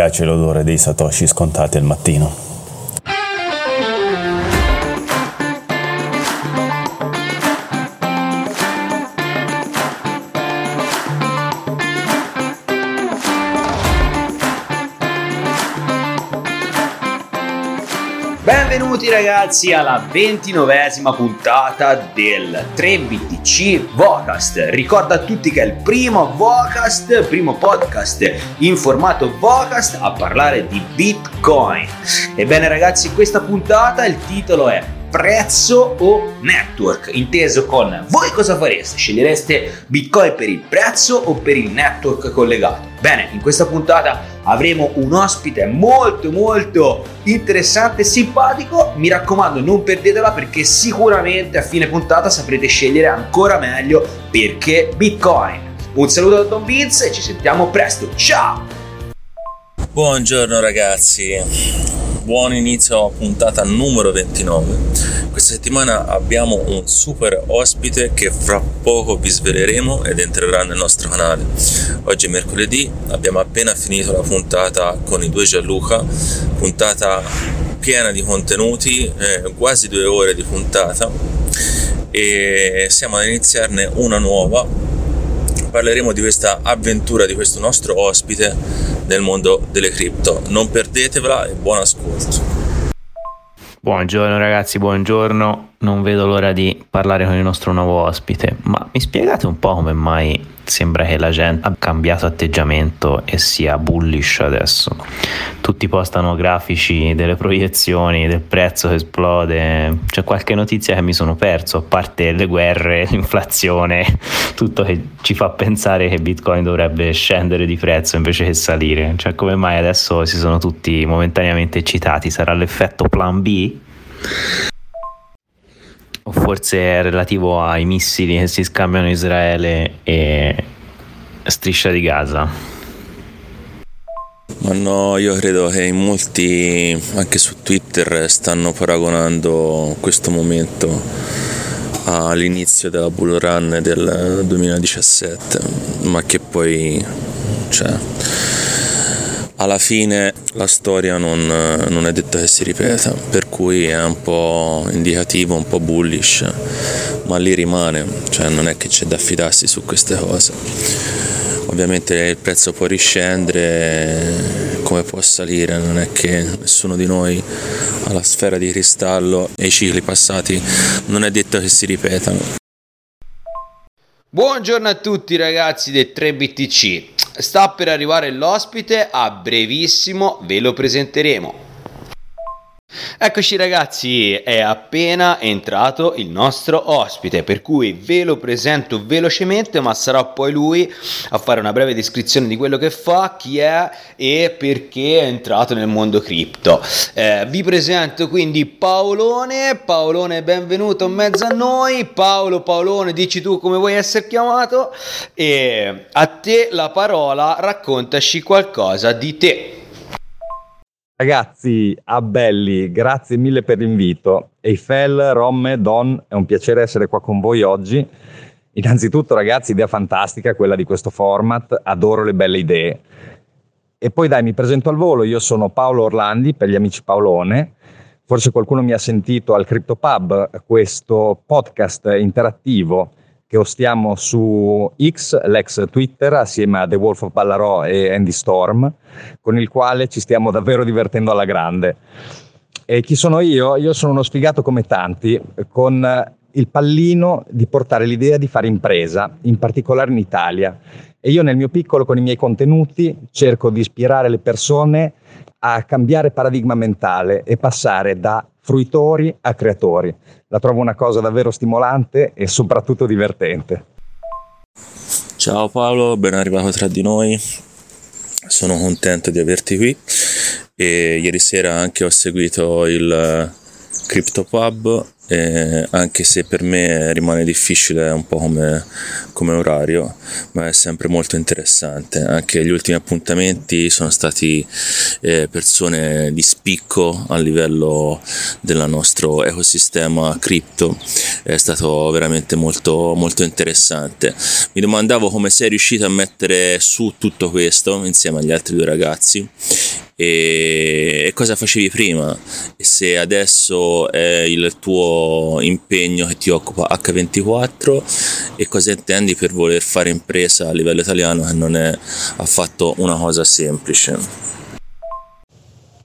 piace l'odore dei satoshi scontati al mattino. Benvenuti ragazzi alla ventinovesima puntata del 3BTC Vocast. Ricordo a tutti che è il primo Vocast, primo podcast in formato Vocast a parlare di Bitcoin. Ebbene ragazzi, questa puntata il titolo è prezzo o network, inteso con voi cosa fareste? Scegliereste Bitcoin per il prezzo o per il network collegato? Bene, in questa puntata avremo un ospite molto molto interessante e simpatico, mi raccomando non perdetela perché sicuramente a fine puntata saprete scegliere ancora meglio perché Bitcoin. Un saluto da Don Vince e ci sentiamo presto, ciao! Buongiorno ragazzi, buon inizio puntata numero 29. Questa settimana abbiamo un super ospite che fra poco vi sveleremo ed entrerà nel nostro canale. Oggi è mercoledì, abbiamo appena finito la puntata con i due Gianluca, puntata piena di contenuti, eh, quasi due ore di puntata e siamo ad iniziarne una nuova parleremo di questa avventura di questo nostro ospite nel mondo delle cripto. Non perdetevela e buon ascolto. Buongiorno ragazzi, buongiorno. Non vedo l'ora di parlare con il nostro nuovo ospite, ma mi spiegate un po' come mai sembra che la gente ha cambiato atteggiamento e sia bullish adesso. Tutti postano grafici delle proiezioni del prezzo che esplode. C'è qualche notizia che mi sono perso, a parte le guerre, l'inflazione, tutto che ci fa pensare che Bitcoin dovrebbe scendere di prezzo invece che salire. Cioè, come mai adesso si sono tutti momentaneamente eccitati? Sarà l'effetto plan B? O forse è relativo ai missili che si scambiano Israele e striscia di Gaza? Ma no, io credo che in molti, anche su Twitter, stanno paragonando questo momento all'inizio della bull run del 2017, ma che poi, cioè, alla fine la storia non, non, è detto che si ripeta, per cui è un po' indicativo, un po' bullish, ma lì rimane, cioè non è che c'è da fidarsi su queste cose. Ovviamente il prezzo può riscendere come può salire, non è che nessuno di noi ha la sfera di cristallo e i cicli passati non è detto che si ripetano. Buongiorno a tutti ragazzi del 3BTC. Sta per arrivare l'ospite, a brevissimo ve lo presenteremo. Eccoci ragazzi, è appena entrato il nostro ospite, per cui ve lo presento velocemente, ma sarà poi lui a fare una breve descrizione di quello che fa, chi è e perché è entrato nel mondo cripto. Eh, vi presento quindi Paolone, Paolone benvenuto in mezzo a noi, Paolo Paolone dici tu come vuoi essere chiamato e a te la parola, raccontaci qualcosa di te. Ragazzi, abbelli, grazie mille per l'invito. Eiffel, Romme, Don, è un piacere essere qua con voi oggi. Innanzitutto, ragazzi, idea fantastica quella di questo format, adoro le belle idee. E poi dai, mi presento al volo, io sono Paolo Orlandi, per gli amici Paolone. Forse qualcuno mi ha sentito al CryptoPub, questo podcast interattivo che ostiamo su X, l'ex Twitter, assieme a The Wolf of Ballarò e Andy Storm, con il quale ci stiamo davvero divertendo alla grande. E chi sono io? Io sono uno sfigato come tanti, con il pallino di portare l'idea di fare impresa, in particolare in Italia. E io nel mio piccolo, con i miei contenuti, cerco di ispirare le persone a cambiare paradigma mentale e passare da fruitori a creatori. La trovo una cosa davvero stimolante e soprattutto divertente. Ciao Paolo, ben arrivato tra di noi. Sono contento di averti qui e ieri sera anche ho seguito il CryptoPub eh, anche se per me rimane difficile un po' come, come, orario, ma è sempre molto interessante. Anche gli ultimi appuntamenti sono stati eh, persone di spicco a livello del nostro ecosistema cripto, è stato veramente molto, molto interessante. Mi domandavo come sei riuscito a mettere su tutto questo insieme agli altri due ragazzi e, cosa facevi prima se adesso è il tuo impegno che ti occupa H24 e cosa intendi per voler fare impresa a livello italiano che non è affatto una cosa semplice.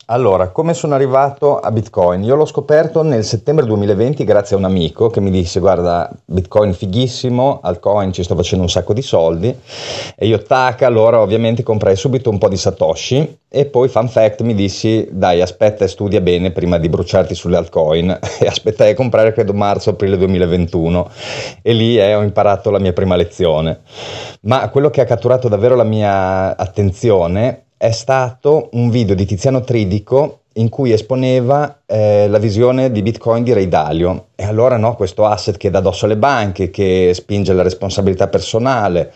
Allora, come sono arrivato a Bitcoin? Io l'ho scoperto nel settembre 2020 grazie a un amico che mi disse guarda Bitcoin fighissimo, altcoin ci sto facendo un sacco di soldi e io tac, allora ovviamente comprai subito un po' di Satoshi e poi fun fact mi dissi dai aspetta e studia bene prima di bruciarti sulle altcoin e aspettai a comprare credo marzo-aprile 2021 e lì eh, ho imparato la mia prima lezione. Ma quello che ha catturato davvero la mia attenzione è stato un video di Tiziano Tridico in cui esponeva eh, la visione di Bitcoin di Ray Dalio. E allora no, questo asset che dà addosso alle banche, che spinge la responsabilità personale,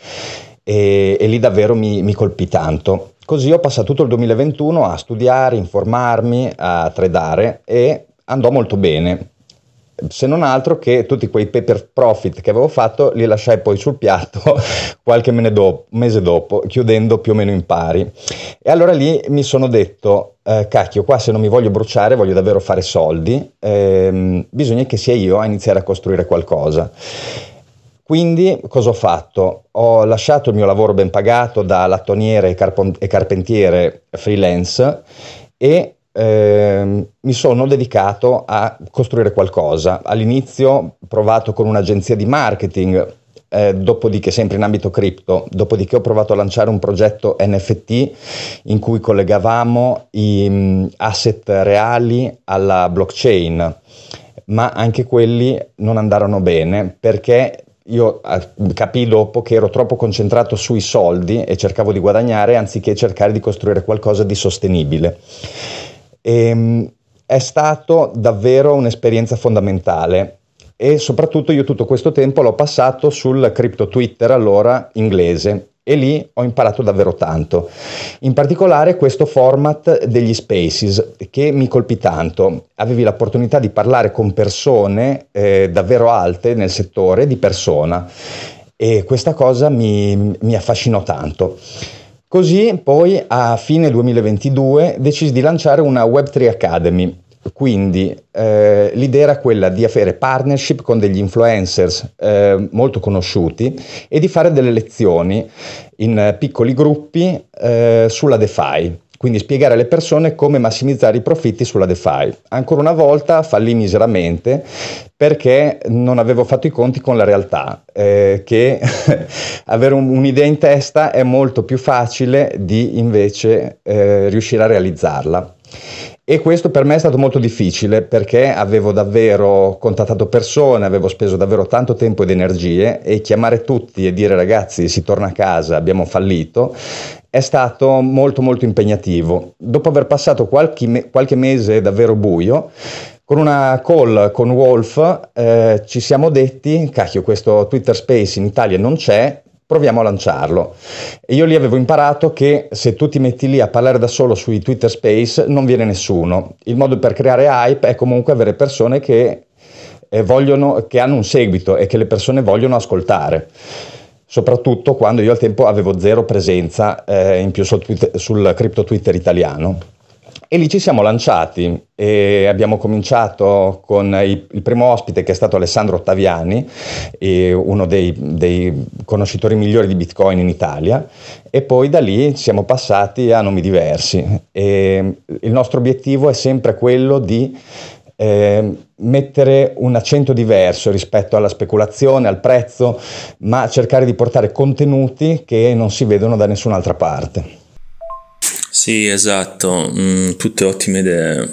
e, e lì davvero mi, mi colpì tanto. Così ho passato tutto il 2021 a studiare, informarmi, a tradare e andò molto bene se non altro che tutti quei paper profit che avevo fatto li lasciai poi sul piatto qualche mese dopo, chiudendo più o meno in pari. E allora lì mi sono detto, eh, cacchio, qua se non mi voglio bruciare, voglio davvero fare soldi, ehm, bisogna che sia io a iniziare a costruire qualcosa. Quindi cosa ho fatto? Ho lasciato il mio lavoro ben pagato da lattoniere e, carpentiere freelance e eh, mi sono dedicato a costruire qualcosa. All'inizio ho provato con un'agenzia di marketing, eh, dopodiché sempre in ambito cripto, dopodiché ho provato a lanciare un progetto NFT in cui collegavamo i um, asset reali alla blockchain, ma anche quelli non andarono bene perché io capii dopo che ero troppo concentrato sui soldi e cercavo di guadagnare anziché cercare di costruire qualcosa di sostenibile. E, ehm, è stato davvero un'esperienza fondamentale e soprattutto io tutto questo tempo l'ho passato sul crypto Twitter allora inglese e lì ho imparato davvero tanto. In particolare questo format degli spaces che mi colpì tanto. Avevi l'opportunità di parlare con persone eh, davvero alte nel settore di persona e questa cosa mi, mi affascinò tanto. Così poi a fine 2022 decisi di lanciare una Web3 Academy. Quindi eh, l'idea era quella di avere partnership con degli influencers eh, molto conosciuti e di fare delle lezioni in piccoli gruppi eh, sulla DeFi quindi spiegare alle persone come massimizzare i profitti sulla DeFi. Ancora una volta fallì miseramente perché non avevo fatto i conti con la realtà, eh, che avere un, un'idea in testa è molto più facile di invece eh, riuscire a realizzarla. E questo per me è stato molto difficile perché avevo davvero contattato persone, avevo speso davvero tanto tempo ed energie e chiamare tutti e dire ragazzi si torna a casa, abbiamo fallito, è stato molto molto impegnativo. Dopo aver passato qualche, me- qualche mese davvero buio, con una call con Wolf eh, ci siamo detti, cacchio questo Twitter Space in Italia non c'è, proviamo a lanciarlo. E io lì avevo imparato che se tu ti metti lì a parlare da solo sui Twitter Space non viene nessuno. Il modo per creare hype è comunque avere persone che, eh, vogliono, che hanno un seguito e che le persone vogliono ascoltare soprattutto quando io al tempo avevo zero presenza eh, in più sul, Twitter, sul crypto Twitter italiano. E lì ci siamo lanciati e abbiamo cominciato con il, primo ospite che è stato Alessandro Ottaviani, uno dei, dei, conoscitori migliori di Bitcoin in Italia e poi da lì siamo passati a nomi diversi. E il nostro obiettivo è sempre quello di eh, mettere un accento diverso rispetto alla speculazione, al prezzo, ma cercare di portare contenuti che non si vedono da nessun'altra parte. Sì, esatto, mm, tutte ottime idee.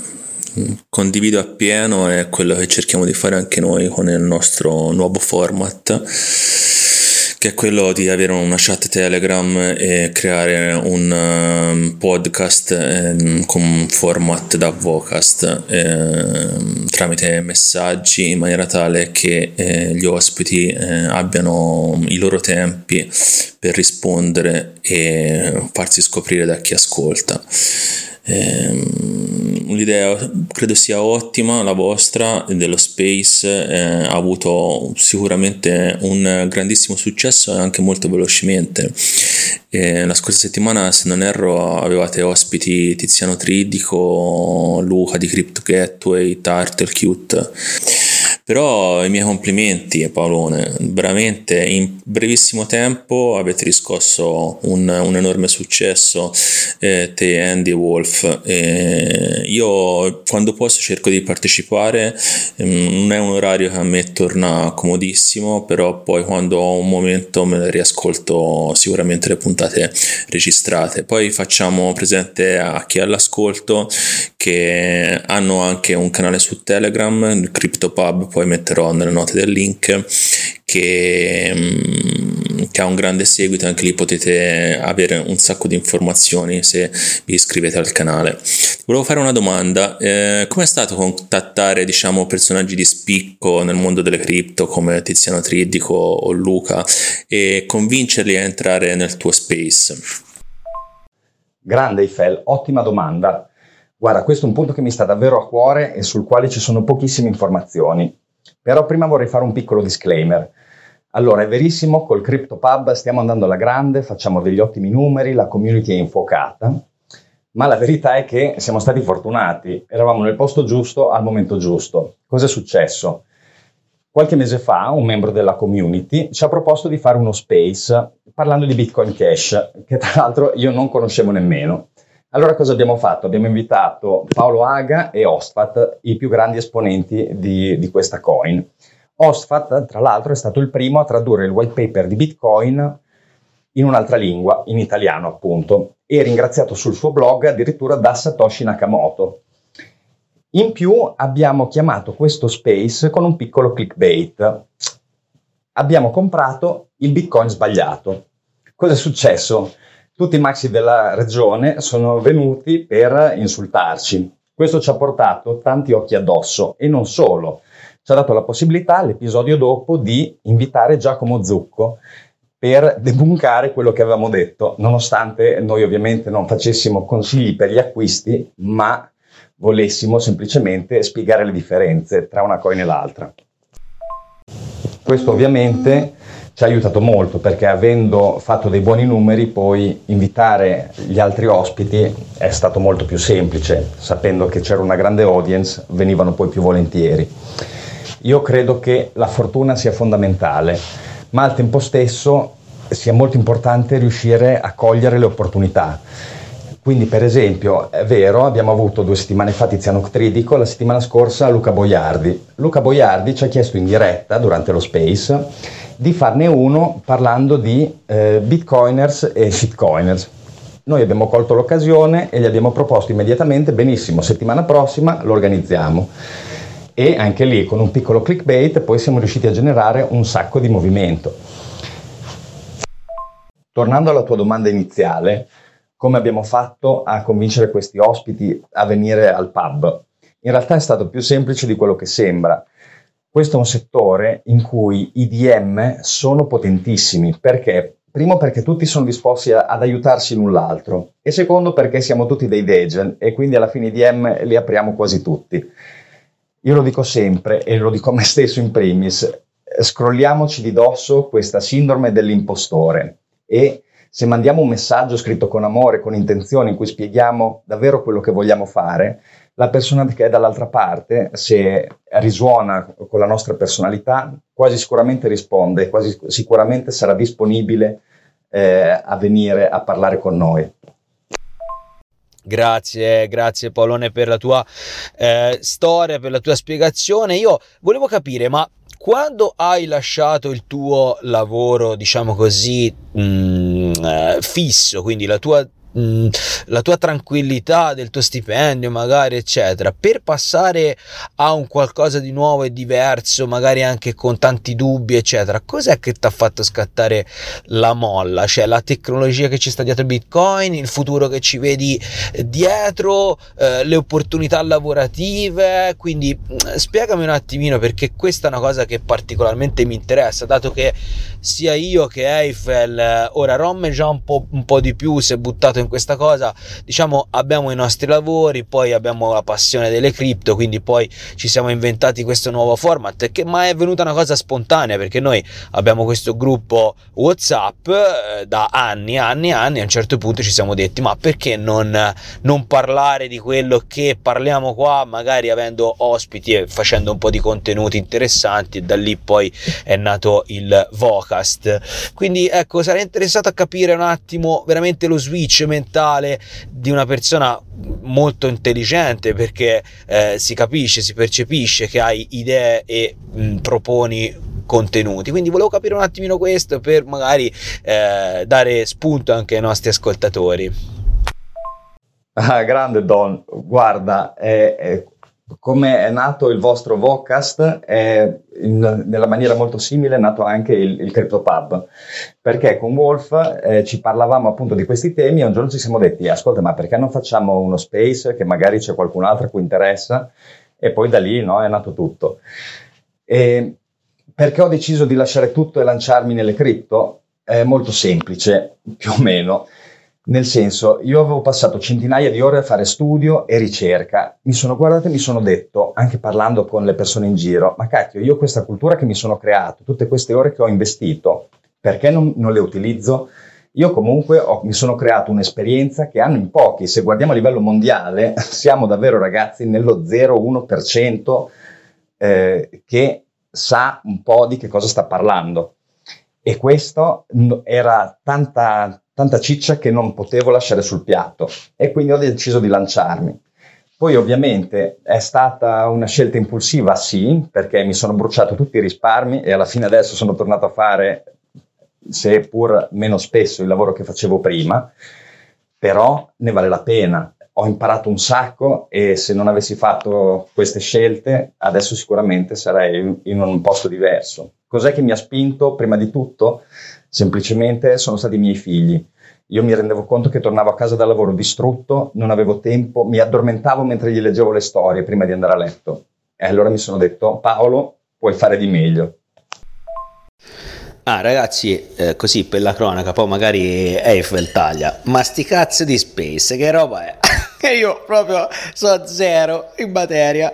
Mm, condivido appieno è quello che cerchiamo di fare anche noi con il nostro nuovo format che è quello di avere una chat Telegram e creare un um, podcast eh, con format da Vocast eh, tramite messaggi in maniera tale che eh, gli ospiti eh, abbiano i loro tempi per rispondere e farsi scoprire da chi ascolta. Eh, l'idea credo sia ottima, la vostra dello Space eh, ha avuto sicuramente un grandissimo successo e anche molto velocemente. Eh, la scorsa settimana, se non erro, avevate ospiti Tiziano Tridico, Luca di Crypto Gateway, Turtle Cute però i miei complimenti Paolone, veramente in brevissimo tempo avete riscosso un, un enorme successo eh, te Andy Wolf. Eh, io quando posso cerco di partecipare, ehm, non è un orario che a me torna comodissimo, però poi quando ho un momento me ne riascolto sicuramente le puntate registrate. Poi facciamo presente a chi è all'ascolto che hanno anche un canale su Telegram, CryptoPub poi metterò nelle note del link che, mm, che, ha un grande seguito anche lì potete avere un sacco di informazioni se vi iscrivete al canale. Volevo fare una domanda eh, come è stato contattare diciamo personaggi di spicco nel mondo delle cripto come Tiziano Tridico o Luca e convincerli a entrare nel tuo space? Grande Eiffel ottima domanda. Guarda, questo è un punto che mi sta davvero a cuore e sul quale ci sono pochissime informazioni. Però prima vorrei fare un piccolo disclaimer. Allora, è verissimo, col CryptoPub stiamo andando alla grande, facciamo degli ottimi numeri, la community è infuocata, ma la verità è che siamo stati fortunati, eravamo nel posto giusto al momento giusto. Cosa è successo? Qualche mese fa un membro della community ci ha proposto di fare uno space parlando di Bitcoin Cash, che tra l'altro io non conoscevo nemmeno. Allora cosa abbiamo fatto? Abbiamo invitato Paolo Aga e Ostfat, i più grandi esponenti di, di questa coin. Ostfat, tra l'altro, è stato il primo a tradurre il white paper di Bitcoin in un'altra lingua, in italiano appunto, e ringraziato sul suo blog addirittura da Satoshi Nakamoto. In più abbiamo chiamato questo space con un piccolo clickbait. Abbiamo comprato il Bitcoin sbagliato. Cosa è successo? Tutti i maxi della regione sono venuti per insultarci. Questo ci ha portato tanti occhi addosso e non solo. Ci ha dato la possibilità l'episodio dopo di invitare Giacomo Zucco per debunkare quello che avevamo detto, nonostante noi ovviamente non facessimo consigli per gli acquisti, ma volessimo semplicemente spiegare le differenze tra una coin e l'altra. Questo ovviamente ci ha aiutato molto perché avendo fatto dei buoni numeri poi invitare gli altri ospiti è stato molto più semplice, sapendo che c'era una grande audience venivano poi più volentieri. Io credo che la fortuna sia fondamentale, ma al tempo stesso sia molto importante riuscire a cogliere le opportunità. Quindi, per esempio, è vero, abbiamo avuto due settimane fa Tiziano Tridico, la settimana scorsa Luca Boiardi. Luca Boiardi ci ha chiesto in diretta durante lo Space di farne uno parlando di eh, bitcoiners e shitcoiners. Noi abbiamo colto l'occasione e gli abbiamo proposto immediatamente, benissimo, settimana prossima lo organizziamo. E anche lì con un piccolo clickbait poi siamo riusciti a generare un sacco di movimento. Tornando alla tua domanda iniziale, come abbiamo fatto a convincere questi ospiti a venire al pub? In realtà è stato più semplice di quello che sembra questo è un settore in cui i DM sono potentissimi. Perché? Primo perché tutti sono disposti a, ad aiutarsi l'un l'altro. E secondo perché siamo tutti dei degen e quindi alla fine i DM li apriamo quasi tutti. Io lo dico sempre e lo dico a me stesso in primis, scrolliamoci di dosso questa sindrome dell'impostore. E se mandiamo un messaggio scritto con amore, con intenzione, in cui spieghiamo davvero quello che vogliamo fare, la persona che è dall'altra parte, se risuona con la nostra personalità, quasi sicuramente risponde, quasi sicuramente sarà disponibile eh, a venire a parlare con noi. Grazie, grazie Paolone per la tua eh, storia, per la tua spiegazione. Io volevo capire, ma quando hai lasciato il tuo lavoro, diciamo così, mh, fisso, quindi la tua mh, la tua tranquillità del tuo stipendio, magari, eccetera, per passare a un qualcosa di nuovo e diverso, magari anche con tanti dubbi, eccetera, cos'è che ti ha fatto scattare la molla? Cioè la tecnologia che ci sta dietro Bitcoin, il futuro che ci vedi dietro, eh, le opportunità lavorative, quindi spiegami un attimino perché questa è una cosa che particolarmente mi interessa, dato che sia io che Eiffel, ora Rom già un po', un po' di più si è buttato in questa cosa, diciamo abbiamo i nostri lavori, poi abbiamo la passione delle cripto, quindi poi ci siamo inventati questo nuovo format, che, ma è venuta una cosa spontanea perché noi abbiamo questo gruppo Whatsapp eh, da anni, anni, anni, a un certo punto ci siamo detti ma perché non, non parlare di quello che parliamo qua, magari avendo ospiti e facendo un po' di contenuti interessanti e da lì poi è nato il Vocast. Quindi ecco, sarei interessato a capire un attimo veramente lo switch mentale di una persona molto intelligente perché eh, si capisce, si percepisce che hai idee e mh, proponi contenuti. Quindi volevo capire un attimino questo per magari eh, dare spunto anche ai nostri ascoltatori. Ah, grande Don, guarda, è, è, come è nato il vostro Vocast, è in, nella maniera molto simile è nato anche il, il CryptoPub, perché con Wolf eh, ci parlavamo appunto di questi temi e un giorno ci siamo detti, ascolta, ma perché non facciamo uno space che magari c'è qualcun altro a cui interessa? E poi da lì no, è nato tutto. E perché ho deciso di lasciare tutto e lanciarmi nelle cripto? È molto semplice, più o meno. Nel senso, io avevo passato centinaia di ore a fare studio e ricerca. Mi sono guardato e mi sono detto, anche parlando con le persone in giro, ma cacchio, io questa cultura che mi sono creato, tutte queste ore che ho investito, perché non, non le utilizzo? Io comunque ho, mi sono creato un'esperienza che hanno in pochi. Se guardiamo a livello mondiale, siamo davvero ragazzi nello 0,1% eh, che sa un po' di che cosa sta parlando. E questo era tanta, tanta ciccia che non potevo lasciare sul piatto e quindi ho deciso di lanciarmi. Poi ovviamente è stata una scelta impulsiva, sì, perché mi sono bruciato tutti i risparmi e alla fine adesso sono tornato a fare, seppur meno spesso, il lavoro che facevo prima, però ne vale la pena. Ho imparato un sacco e se non avessi fatto queste scelte, adesso sicuramente sarei in un posto diverso. Cos'è che mi ha spinto? Prima di tutto, semplicemente sono stati i miei figli. Io mi rendevo conto che tornavo a casa dal lavoro distrutto, non avevo tempo, mi addormentavo mentre gli leggevo le storie prima di andare a letto. E allora mi sono detto, Paolo, puoi fare di meglio. Ah ragazzi, eh, così per la cronaca, poi magari Eiffel taglia, ma sti cazzo di Space, che roba è? che io proprio so zero in materia.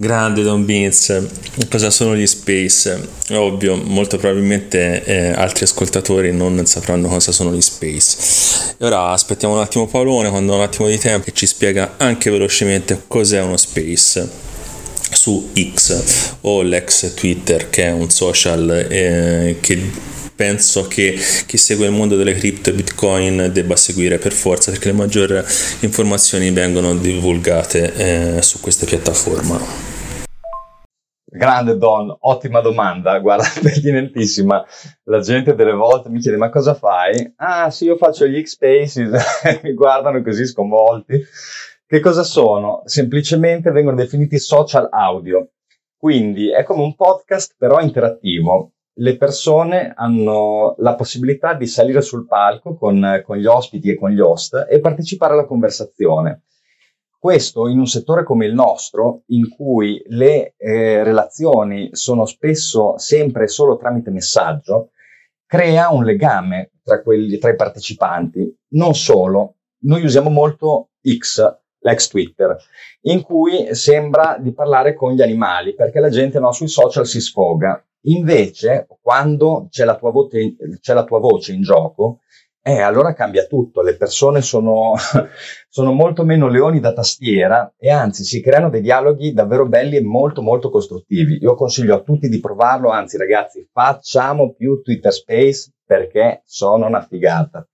Grande Don Beans, cosa sono gli space? Ovvio, molto probabilmente eh, altri ascoltatori non sapranno cosa sono gli space. E ora aspettiamo un attimo Paolone quando ha un attimo di tempo e ci spiega anche velocemente cos'è uno space su X o l'ex Twitter che è un social eh, che penso che chi segue il mondo delle cripto e bitcoin debba seguire per forza perché le maggiori informazioni vengono divulgate eh, su questa piattaforma. Grande Don, ottima domanda, guarda, pertinentissima. La gente delle volte mi chiede ma cosa fai? Ah sì, io faccio gli X-Spaces, mi guardano così sconvolti. Che cosa sono? Semplicemente vengono definiti social audio. Quindi è come un podcast però interattivo. Le persone hanno la possibilità di salire sul palco con, con gli ospiti e con gli host e partecipare alla conversazione. Questo in un settore come il nostro, in cui le eh, relazioni sono spesso sempre e solo tramite messaggio, crea un legame tra, quelli, tra i partecipanti. Non solo, noi usiamo molto X, l'ex Twitter, in cui sembra di parlare con gli animali, perché la gente no, sui social si sfoga. Invece, quando c'è la tua voce, c'è la tua voce in gioco, eh, allora cambia tutto, le persone sono, sono, molto meno leoni da tastiera e anzi si creano dei dialoghi davvero belli e molto molto costruttivi. Io consiglio a tutti di provarlo, anzi ragazzi facciamo più Twitter Space perché sono una figata.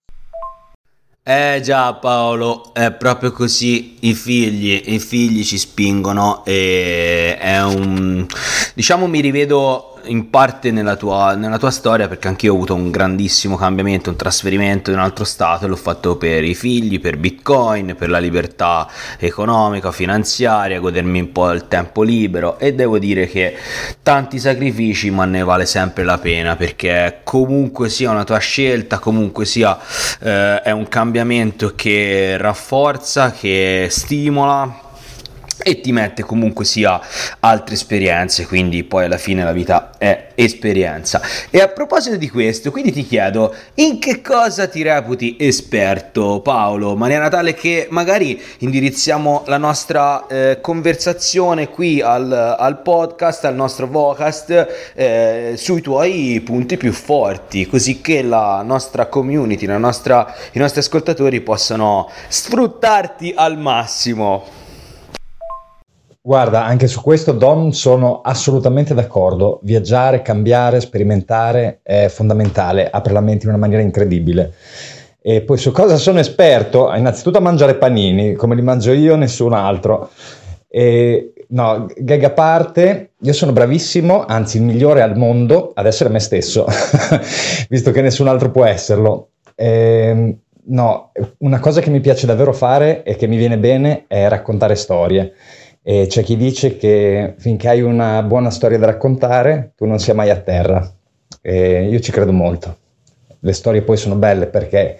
Eh già Paolo, è proprio così, i figli, i figli ci spingono e è un... diciamo mi rivedo in parte nella tua, nella tua storia perché anche io ho avuto un grandissimo cambiamento, un trasferimento in un altro stato, l'ho fatto per i figli, per Bitcoin, per la libertà economica, finanziaria, godermi un po' il tempo libero. E devo dire che tanti sacrifici ma ne vale sempre la pena perché comunque sia una tua scelta, comunque sia eh, è un cambiamento che rafforza, che stimola e ti mette comunque sia altre esperienze, quindi poi alla fine la vita è esperienza. E a proposito di questo, quindi ti chiedo in che cosa ti reputi esperto Paolo, in maniera tale che magari indirizziamo la nostra eh, conversazione qui al, al, podcast, al nostro vocast, eh, sui tuoi punti più forti, così che la nostra community, la nostra, i nostri ascoltatori possano sfruttarti al massimo. Guarda, anche su questo Don sono assolutamente d'accordo. Viaggiare, cambiare, sperimentare è fondamentale, apre la mente in una maniera incredibile. E poi su cosa sono esperto? Innanzitutto a mangiare panini, come li mangio io, nessun altro. E, no, gag a parte, io sono bravissimo, anzi il migliore al mondo ad essere me stesso, visto che nessun altro può esserlo. E, no, una cosa che mi piace davvero fare e che mi viene bene è raccontare storie e c'è chi dice che finché hai una buona storia da raccontare, tu non sia mai a terra. E io ci credo molto. Le storie poi sono belle perché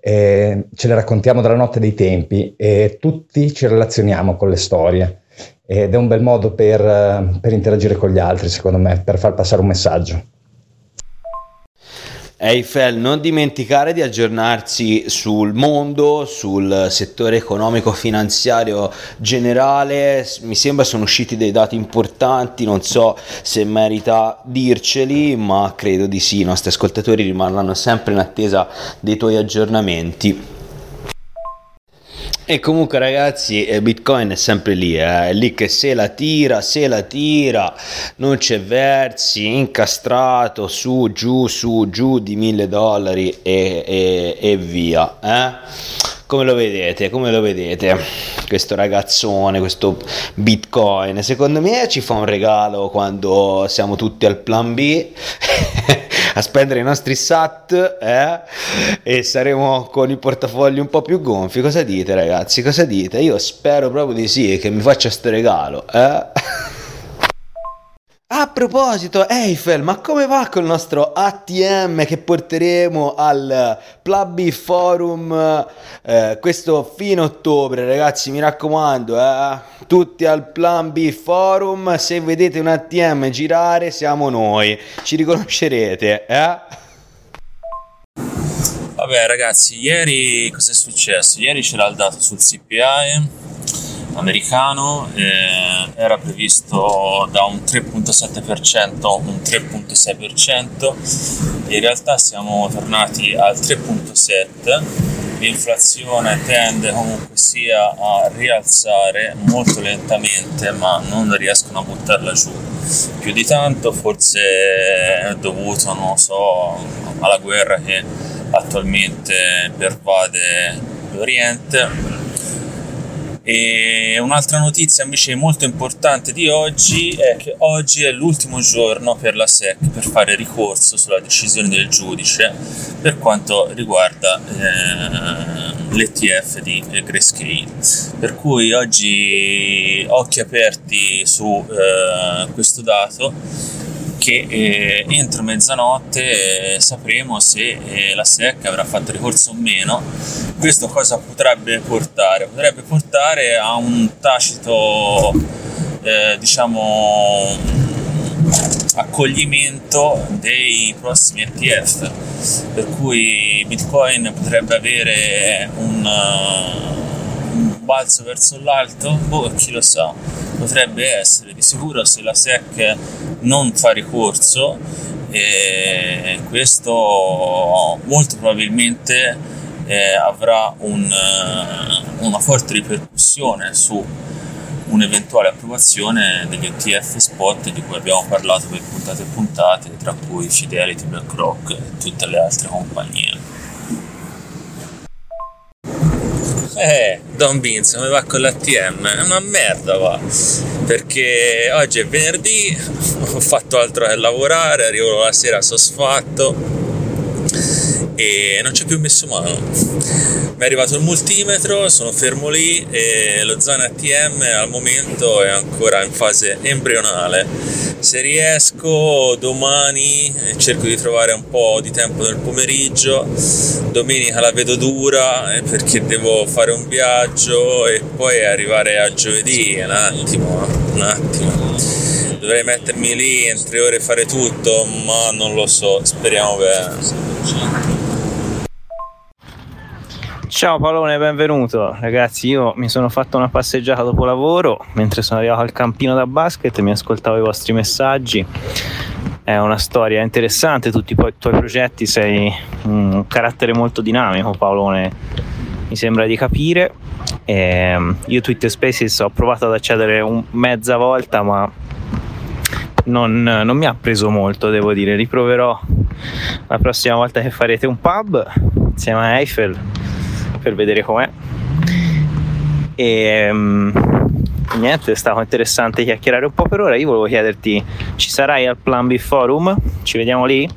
eh, ce le raccontiamo dalla notte dei tempi e tutti ci relazioniamo con le storie ed è un bel modo per, per interagire con gli altri, secondo me, per far passare un messaggio. Eiffel, non dimenticare di aggiornarsi sul mondo, sul settore economico-finanziario generale. Mi sembra sono usciti dei dati importanti, non so se merita dirceli, ma credo di sì. I nostri ascoltatori rimarranno sempre in attesa dei tuoi aggiornamenti. E comunque ragazzi, eh, Bitcoin è sempre lì, eh, è lì che se la tira, se la tira, non c'è versi, incastrato su, giù, su, giù di mille dollari e, e, e via. Eh? Come lo vedete? Come lo vedete? Questo ragazzone, questo Bitcoin, secondo me ci fa un regalo quando siamo tutti al plan B. a spendere i nostri SAT eh? e saremo con i portafogli un po' più gonfi. Cosa dite ragazzi? Cosa dite? Io spero proprio di sì che mi faccia sto regalo. Eh? A proposito, Eiffel, ma come va col nostro ATM che porteremo al Plubby Forum eh, questo fine ottobre, ragazzi? Mi raccomando, eh, tutti al Plan B Forum. Se vedete un ATM girare, siamo noi, ci riconoscerete, eh? Vabbè, ragazzi, ieri cosa è successo? Ieri c'era il dato sul CPI americano eh, era previsto da un 3.7% a un 3.6% in realtà siamo tornati al 3.7 l'inflazione tende comunque sia a rialzare molto lentamente ma non riescono a buttarla giù più di tanto. Forse è dovuto non so alla guerra che attualmente pervade l'Oriente e un'altra notizia invece molto importante di oggi è che oggi è l'ultimo giorno per la SEC per fare ricorso sulla decisione del giudice per quanto riguarda eh, l'ETF di Grayscale. Per cui oggi occhi aperti su eh, questo dato che eh, entro mezzanotte eh, sapremo se eh, la SEC avrà fatto ricorso o meno. Questo cosa potrebbe portare? Potrebbe portare a un tacito, eh, diciamo, accoglimento dei prossimi ETF, per cui Bitcoin potrebbe avere un, un balzo verso l'alto, boh, chi lo sa, potrebbe essere di sicuro se la SEC non fa ricorso e questo molto probabilmente eh, avrà un, uh, una forte ripercussione su un'eventuale approvazione degli ETF spot di cui abbiamo parlato per puntate e puntate, tra cui Fidelity, BlackRock e tutte le altre compagnie. Eh, Don Vince, come va con l'ATM? È una merda, va. perché oggi è venerdì, ho fatto altro che lavorare, arrivo la sera soddisfatto e non ci ho più messo mano. Mi è arrivato il multimetro, sono fermo lì e lo Zone ATM al momento è ancora in fase embrionale. Se riesco domani cerco di trovare un po' di tempo nel pomeriggio, domenica la vedo dura eh, perché devo fare un viaggio e poi arrivare a giovedì, un attimo, un attimo dovrei mettermi lì in tre ore e fare tutto, ma non lo so, speriamo bene. Ciao Paolone, benvenuto. Ragazzi, io mi sono fatto una passeggiata dopo lavoro mentre sono arrivato al campino da basket mi ascoltavo i vostri messaggi. È una storia interessante, tutti i tuoi progetti, sei un carattere molto dinamico, Paolone. Mi sembra di capire. E ehm, io Twitter Spaces ho provato ad accedere un, mezza volta, ma non, non mi ha preso molto, devo dire. Riproverò la prossima volta che farete un pub insieme a Eiffel per vedere com'è. E um, niente, è stato interessante chiacchierare un po' per ora. Io volevo chiederti, ci sarai al Plan B Forum? Ci vediamo lì?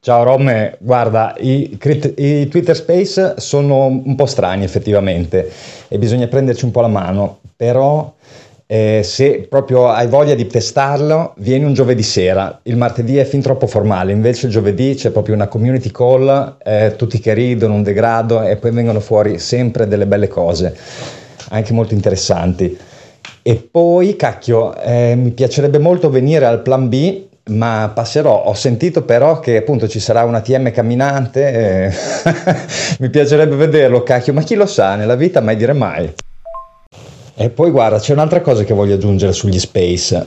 Ciao Romme, guarda, i, i, Twitter Space sono un po' strani effettivamente e bisogna prenderci un po' la mano, però eh, se proprio hai voglia di testarlo, vieni un giovedì sera. Il martedì è fin troppo formale, invece il giovedì c'è proprio una community call, eh, tutti che ridono, un degrado e poi vengono fuori sempre delle belle cose, anche molto interessanti. E poi, cacchio, eh, mi piacerebbe molto venire al plan B, ma passerò. Ho sentito però che appunto ci sarà un ATM camminante, eh, mi piacerebbe vederlo, cacchio, ma chi lo sa, nella vita mai dire mai. E poi guarda, c'è un'altra cosa che voglio aggiungere sugli space.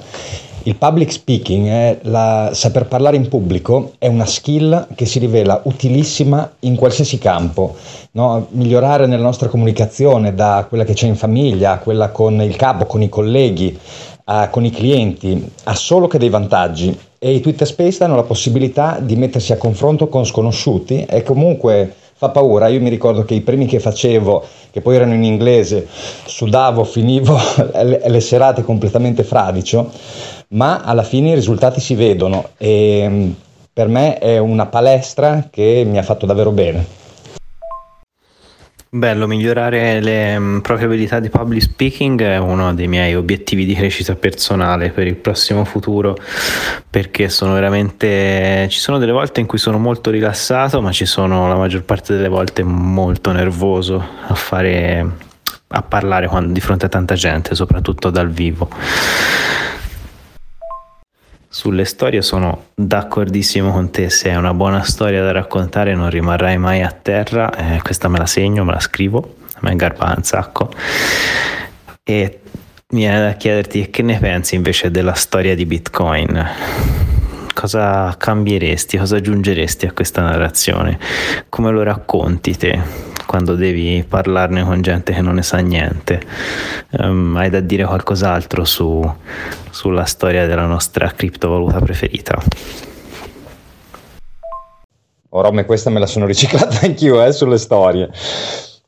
Il public speaking, eh, la, saper parlare in pubblico, è una skill che si rivela utilissima in qualsiasi campo. No? Migliorare nella nostra comunicazione, da quella che c'è in famiglia, a quella con il capo, con i colleghi, a, con i clienti, ha solo che dei vantaggi. E i Twitter Space danno la possibilità di mettersi a confronto con sconosciuti e comunque fa paura. Io mi ricordo che i primi che facevo, che poi erano in inglese, sudavo, finivo le serate completamente fradicio, ma alla fine i risultati si vedono e mm, per me è una palestra che mi ha fatto davvero bene. Bello, migliorare le um, proprie abilità di public speaking è uno dei miei obiettivi di crescita personale per il prossimo futuro perché sono veramente ci sono delle volte in cui sono molto rilassato, ma ci sono la maggior parte delle volte molto nervoso a fare a parlare quando, di fronte a tanta gente, soprattutto dal vivo. Sulle storie sono d'accordissimo con te, se è una buona storia da raccontare non rimarrai mai a terra, eh, questa me la segno, me la scrivo, me garba un sacco. E mi viene da chiederti che ne pensi invece della storia di Bitcoin? Cosa cambieresti, cosa aggiungeresti a questa narrazione? Come lo racconti te? Quando devi parlarne con gente che non ne sa niente. Um, hai da dire qualcos'altro su, sulla storia della nostra criptovaluta preferita? Oh, Rome, questa me la sono riciclata anch'io eh, sulle storie.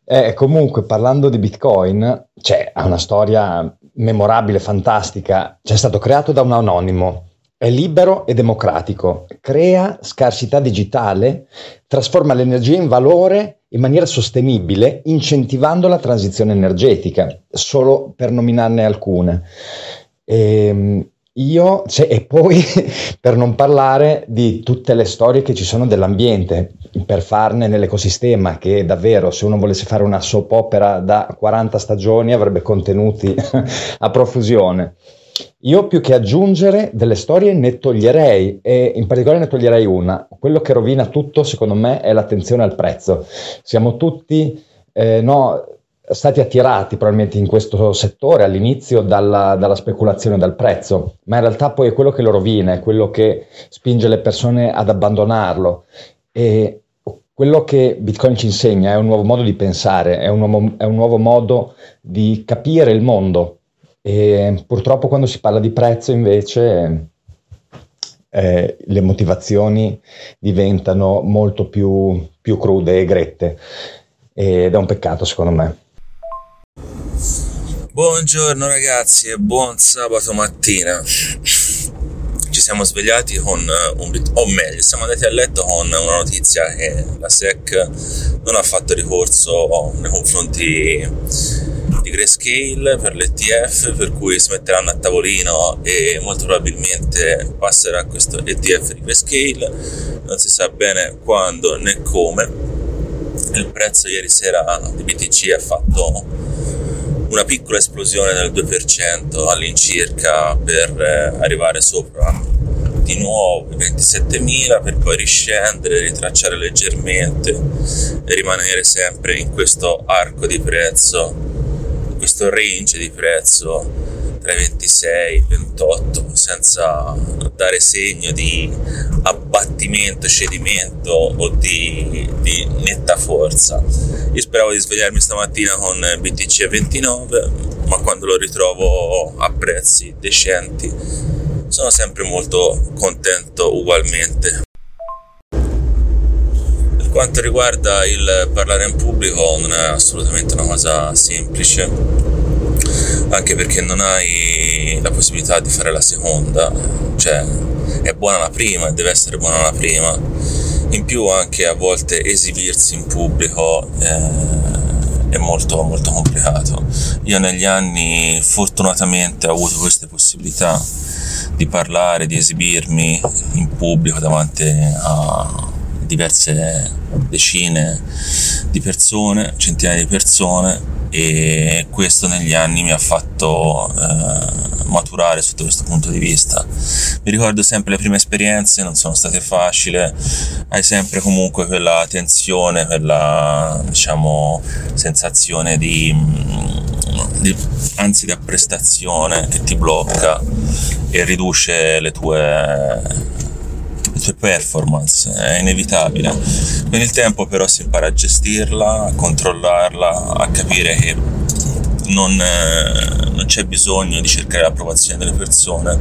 Eh, comunque, parlando di Bitcoin, c'è una storia memorabile, fantastica. C'è stato creato da un anonimo è libero e democratico, crea scarsità digitale, trasforma l'energia in valore in maniera sostenibile, incentivando la transizione energetica, solo per nominarne alcune. E, ehm, io, cioè, e poi per non parlare di tutte le storie che ci sono dell'ambiente, per farne nell'ecosistema, che davvero se uno volesse fare una soap opera da 40 stagioni avrebbe contenuti a profusione. Io più che aggiungere delle storie ne toglierei e in particolare ne toglierei una. Quello che rovina tutto secondo me è l'attenzione al prezzo. Siamo tutti eh, no, stati attirati probabilmente in questo settore all'inizio dalla, dalla, speculazione dal prezzo, ma in realtà poi è quello che lo rovina, è quello che spinge le persone ad abbandonarlo. E quello che Bitcoin ci insegna è un nuovo modo di pensare, è un nuovo, è un nuovo modo di capire il mondo e purtroppo quando si parla di prezzo invece eh, le motivazioni diventano molto più, più crude e grette ed è un peccato secondo me. Buongiorno ragazzi e buon sabato mattina. Ci siamo svegliati con un bit- o meglio, siamo andati a letto con una notizia che la SEC non ha fatto ricorso nei confronti di Grayscale per l'ETF, per cui si metteranno a tavolino e molto probabilmente passerà questo ETF di Grayscale. Non si sa bene quando né come. Il prezzo ieri sera di BTC ha fatto una piccola esplosione del 2% all'incirca per eh, arrivare sopra di nuovo i 27.000 per poi riscendere, ritracciare leggermente e rimanere sempre in questo arco di prezzo, questo range di prezzo tra i 26 e i 28 senza dare segno di abbattimento, cedimento o di, di, netta forza. Io speravo di svegliarmi stamattina con BTC a 29, ma quando lo ritrovo a prezzi decenti sono sempre molto contento ugualmente. Quanto riguarda il parlare in pubblico non è assolutamente una cosa semplice anche perché non hai la possibilità di fare la seconda, cioè è buona la prima deve essere buona la prima. In più anche a volte esibirsi in pubblico eh, è molto molto complicato. Io negli anni fortunatamente ho avuto queste possibilità di parlare, di esibirmi in pubblico davanti a diverse decine di persone, centinaia di persone e questo negli anni mi ha fatto eh, maturare sotto questo punto di vista. Mi ricordo sempre le prime esperienze, non sono state facili, hai sempre comunque quella tensione, quella diciamo sensazione di, di anzi di apprestazione che ti blocca e riduce le tue le tue performance, è inevitabile. Con il tempo però si impara a gestirla, a controllarla, a capire che non, eh, non c'è bisogno di cercare l'approvazione delle persone,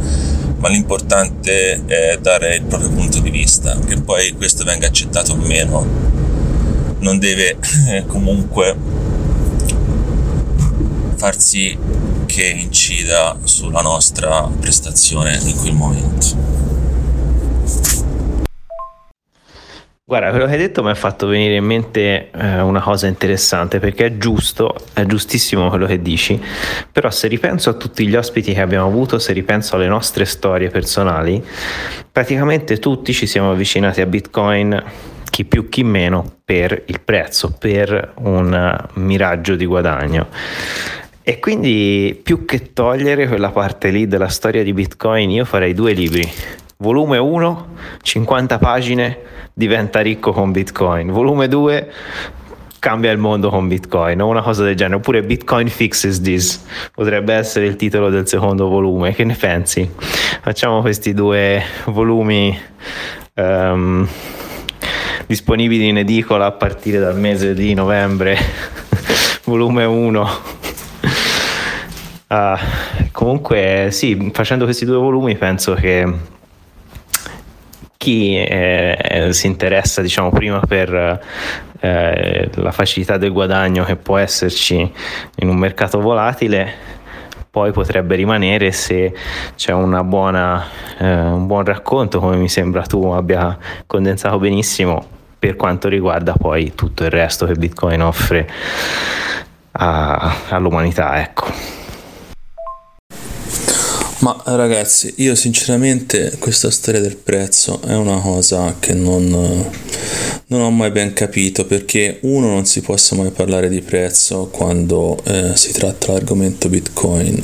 ma l'importante è dare il proprio punto di vista, che poi questo venga accettato o meno, non deve eh, comunque far sì che incida sulla nostra prestazione in quel momento. Guarda, quello che hai detto mi ha fatto venire in mente eh, una cosa interessante perché è giusto, è giustissimo quello che dici, però se ripenso a tutti gli ospiti che abbiamo avuto, se ripenso alle nostre storie personali, praticamente tutti ci siamo avvicinati a Bitcoin, chi più chi meno, per il prezzo, per un miraggio di guadagno. E quindi più che togliere quella parte lì della storia di Bitcoin, io farei due libri. Volume 1, 50 pagine diventa ricco con Bitcoin. Volume 2 cambia il mondo con Bitcoin o una cosa del genere. Oppure Bitcoin fixes this potrebbe essere il titolo del secondo volume. Che ne pensi? Facciamo questi due volumi um, disponibili in edicola a partire dal mese di novembre. volume 1. Uh, ah, comunque, sì, facendo questi due volumi penso che chi eh, si interessa diciamo prima per eh, la facilità del guadagno che può esserci in un mercato volatile poi potrebbe rimanere se c'è buona, eh, un buon racconto come mi sembra tu abbia condensato benissimo per quanto riguarda poi tutto il resto che Bitcoin offre a, all'umanità ecco. Ma ragazzi, io sinceramente questa storia del prezzo è una cosa che non, non ho mai ben capito perché uno non si possa mai parlare di prezzo quando eh, si tratta l'argomento Bitcoin.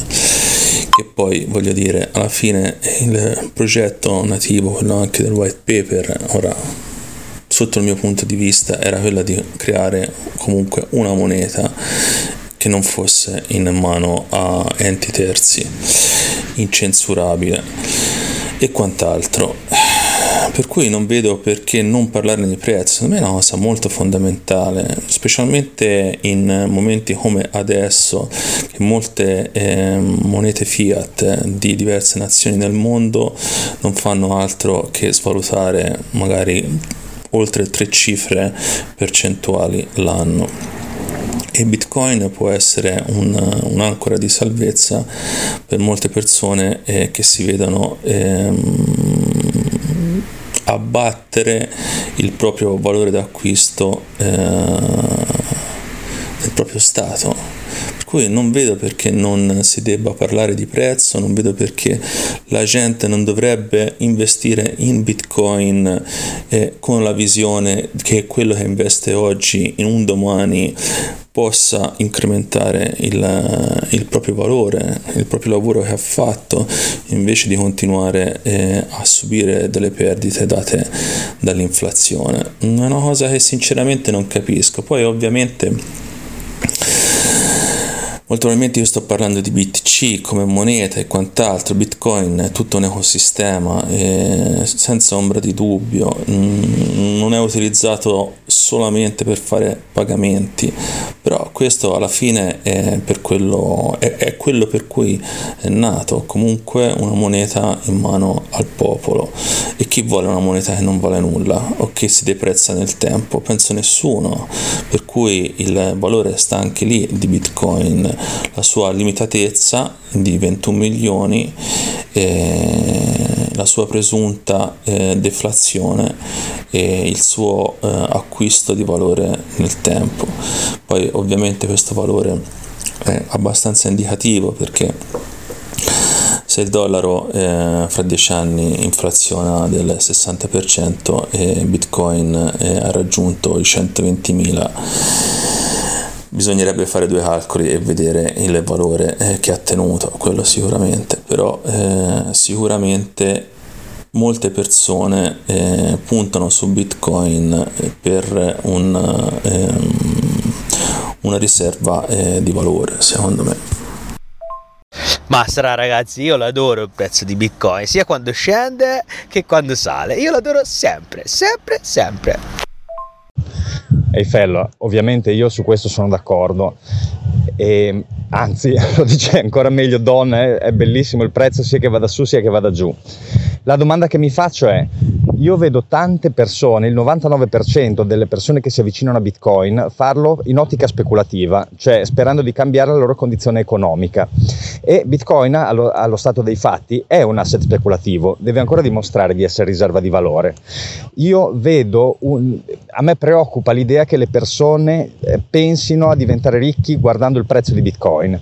Che poi voglio dire alla fine il progetto nativo, quello anche del white paper, ora sotto il mio punto di vista era quello di creare comunque una moneta che non fosse in mano a enti terzi, incensurabile e quant'altro. Per cui non vedo perché non parlarne di prezzo, secondo me è una cosa molto fondamentale, specialmente in momenti come adesso, che molte eh, monete fiat di diverse nazioni del mondo non fanno altro che svalutare magari oltre tre cifre percentuali l'anno. E Bitcoin può essere un, un'ancora di salvezza per molte persone eh, che si vedono ehm, abbattere il proprio valore d'acquisto eh, del proprio stato cui non vedo perché non si debba parlare di prezzo, non vedo perché la gente non dovrebbe investire in Bitcoin eh, con la visione che quello che investe oggi in un domani possa incrementare il, il, proprio valore, il proprio lavoro che ha fatto, invece di continuare eh, a subire delle perdite date dall'inflazione. È una cosa che sinceramente non capisco. Poi ovviamente Molto probabilmente io sto parlando di BTC come moneta e quant'altro, Bitcoin è tutto un ecosistema senza ombra di dubbio. Mm, non è utilizzato solamente per fare pagamenti, però questo alla fine è, per quello, è, è quello per cui è nato, comunque una moneta in mano al popolo. E chi vuole una moneta che non vale nulla o che si deprezza nel tempo? Penso nessuno, per cui il valore sta anche lì di Bitcoin la sua limitatezza di 21 milioni, eh, la sua presunta eh, deflazione e il suo eh, acquisto di valore nel tempo. Poi ovviamente questo valore è abbastanza indicativo perché se il dollaro eh, fra 10 anni inflaziona del 60% e Bitcoin eh, ha raggiunto i 120.000 bisognerebbe fare due calcoli e vedere il valore eh, che ha tenuto, quello sicuramente, però eh, sicuramente molte persone eh, puntano su Bitcoin per un, ehm, una riserva eh, di valore, secondo me. Ma sarà ragazzi, io l'adoro il prezzo di Bitcoin, sia quando scende che quando sale. Io l'adoro sempre, sempre, sempre. Eiffel, ovviamente io su questo sono d'accordo e anzi lo dice ancora meglio Don, eh, è bellissimo il prezzo sia che vada su sia che vada giù. La domanda che mi faccio è, io vedo tante persone, il 99% delle persone che si avvicinano a Bitcoin, farlo in ottica speculativa, cioè sperando di cambiare la loro condizione economica. E Bitcoin, allo, allo stato dei fatti, è un asset speculativo, deve ancora dimostrare di essere riserva di valore. Io vedo, un, a me preoccupa l'idea che le persone eh, pensino a diventare ricchi guardando il prezzo di Bitcoin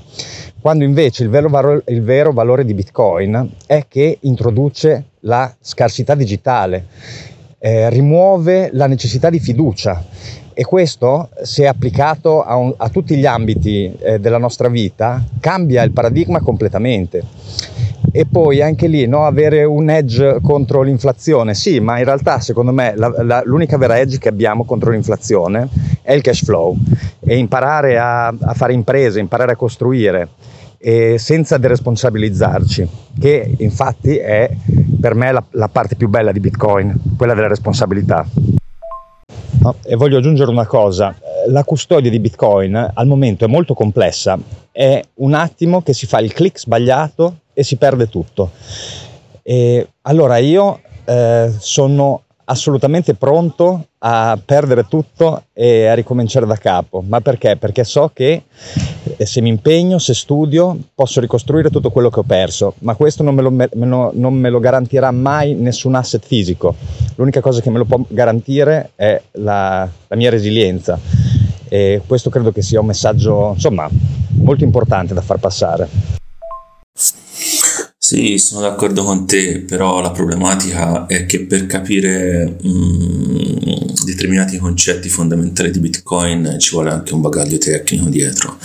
quando invece il vero, valore, il vero valore di Bitcoin è che introduce la scarsità digitale, eh, rimuove la necessità di fiducia e questo, se applicato a, un, a tutti gli ambiti eh, della nostra vita, cambia il paradigma completamente. E poi anche lì no, avere un edge contro l'inflazione, sì, ma in realtà secondo me la, la, l'unica vera edge che abbiamo contro l'inflazione è il cash flow e imparare a, a fare imprese, imparare a costruire senza deresponsabilizzarci, che infatti è per me la, la parte più bella di Bitcoin, quella della responsabilità. No? E voglio aggiungere una cosa, la custodia di Bitcoin al momento è molto complessa, è un attimo che si fa il click sbagliato e si perde tutto. E allora io eh, sono assolutamente pronto a perdere tutto e a ricominciare da capo. Ma perché? Perché so che eh, se mi impegno, se studio, posso ricostruire tutto quello che ho perso, ma questo non me lo, me lo, non me lo garantirà mai nessun asset fisico. L'unica cosa che me lo può garantire è la, la mia resilienza. E questo credo che sia un messaggio, insomma, molto importante da far passare. Sì, sono d'accordo con te, però la problematica è che per capire mh, mm, determinati concetti fondamentali di Bitcoin ci vuole anche un bagaglio tecnico dietro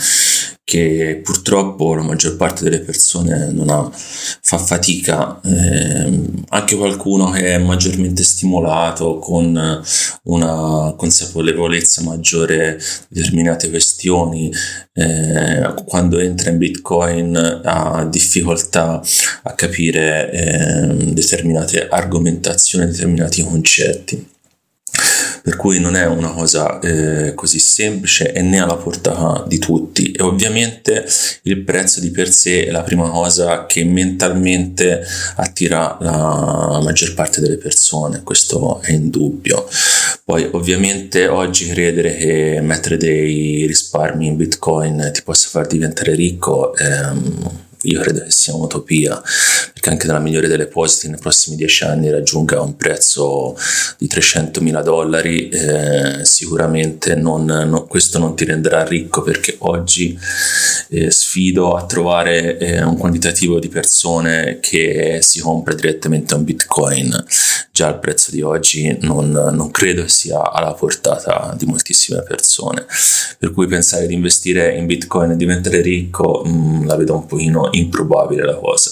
che purtroppo la maggior parte delle persone non ha, fa fatica, eh, anche qualcuno che è maggiormente stimolato con una consapevolezza maggiore di determinate questioni, eh, quando entra in Bitcoin ha difficoltà a capire eh, determinate argomentazioni, determinati concetti per cui non è una cosa eh, così semplice e né alla portata di tutti e ovviamente il prezzo di per sé è la prima cosa che mentalmente attira la maggior parte delle persone, questo è indubbio. Poi ovviamente oggi credere che mettere dei risparmi in Bitcoin ti possa far diventare ricco ehm, io credo che sia un'utopia, perché anche nella migliore delle ipotesi nei prossimi dieci anni raggiunga un prezzo di 300 mila dollari, eh, sicuramente non, no, questo non ti renderà ricco perché oggi eh, sfido a trovare eh, un quantitativo di persone che si compra direttamente un bitcoin. Già il prezzo di oggi non, non credo sia alla portata di moltissime persone, per cui pensare di investire in bitcoin e diventare ricco mh, mm, la vedo un pochino improbabile la cosa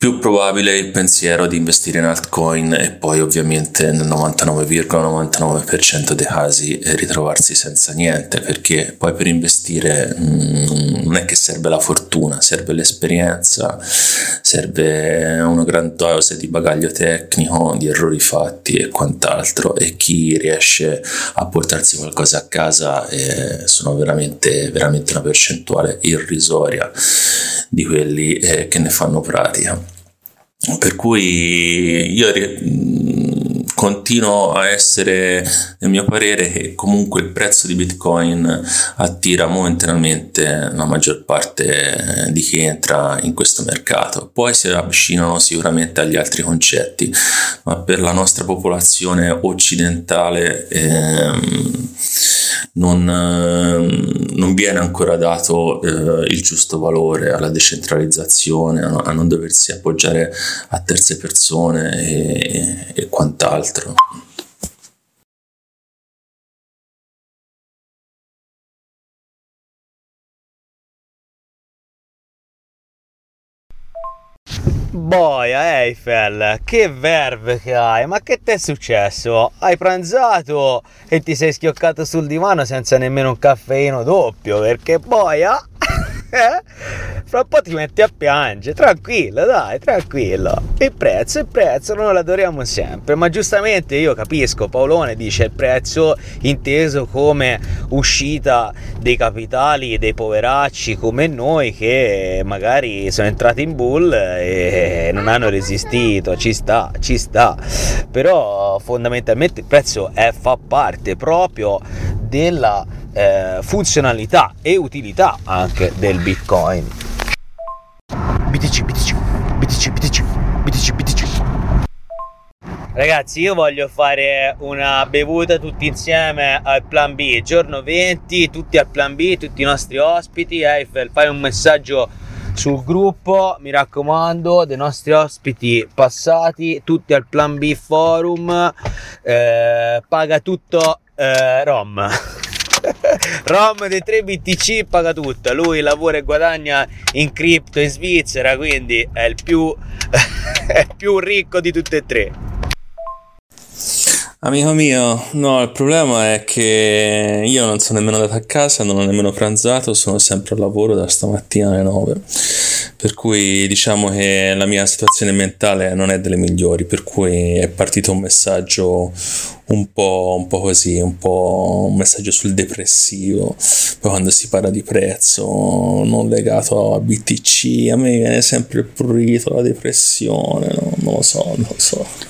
più probabile il pensiero di investire in altcoin e poi ovviamente nel 99,99% dei casi ritrovarsi senza niente perché poi per investire mh, non è che serve la fortuna, serve l'esperienza, serve una gran dose di bagaglio tecnico, di errori fatti e quant'altro e chi riesce a portarsi qualcosa a casa eh, sono veramente, veramente una percentuale irrisoria di quelli eh, che ne fanno pratica. Per cui io continuo a essere nel mio parere che comunque il prezzo di Bitcoin attira momentaneamente la maggior parte di chi entra in questo mercato. Poi si avvicinano sicuramente agli altri concetti, ma per la nostra popolazione occidentale ehm, non, ehm, non, viene ancora dato eh, il giusto valore alla decentralizzazione, a, a, non doversi appoggiare a terze persone e, e quant'altro. Boia Eiffel, che verve che hai, ma che ti è successo? Hai pranzato e ti sei schioccato sul divano senza nemmeno un caffeino doppio, perché boia? Fra un po' ti metti a piangere, tranquillo, dai, tranquillo. Il prezzo, il prezzo, noi l'adoriamo sempre, ma giustamente io capisco, Paolone dice il prezzo inteso come uscita dei capitali dei poveracci come noi che magari sono entrati in bull e non hanno resistito, ci sta, ci sta. Però fondamentalmente il prezzo è, fa parte proprio della eh, funzionalità e utilità anche del Bitcoin. BTC, BTC, BTC, BTC, BTC, BTC. Ragazzi, io voglio fare una bevuta tutti insieme al plan B, giorno 20, tutti al plan B, tutti i nostri ospiti. Eiffel, fai un messaggio sul gruppo, mi raccomando, dei nostri ospiti passati, tutti al plan B forum. Eh, paga tutto eh, Rom. Rom dei 3 BTC paga tutto, lui lavora e guadagna in cripto in Svizzera, quindi è il più, è più ricco di tutte e tre. Amico mio, no, il problema è che io non sono nemmeno andato a casa, non ho nemmeno pranzato, sono sempre al lavoro da stamattina alle 9. Per cui diciamo che la mia situazione mentale non è delle migliori, per cui è partito un messaggio un po', un po così, un po' un messaggio sul depressivo. Poi quando si parla di prezzo non legato a BTC, a me viene sempre prurito la depressione, no? non lo so, non lo so.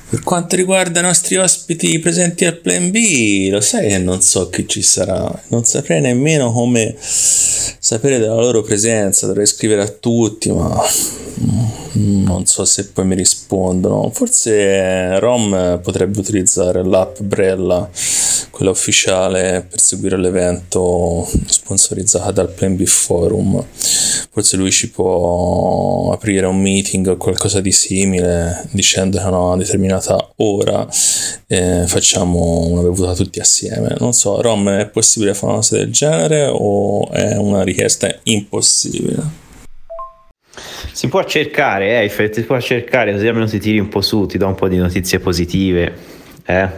Per quanto riguarda i nostri ospiti presenti al Plan B, lo sai che non so chi ci sarà, non saprei nemmeno come sapere della loro presenza, dovrei scrivere a tutti, ma non so se poi mi rispondono. Forse Rom potrebbe utilizzare l'app Brella, quella ufficiale, per seguire l'evento sponsorizzata dal Plan B Forum. Forse lui ci può aprire un meeting o qualcosa di simile dicendo che una determinata ora eh, facciamo una bevuta tutti assieme. Non so, Rom, è possibile fare una cosa del genere o è una richiesta impossibile? Si può cercare, Eiffel, si può cercare così almeno ti tiri un po' su, ti do un po' di notizie positive. Eh?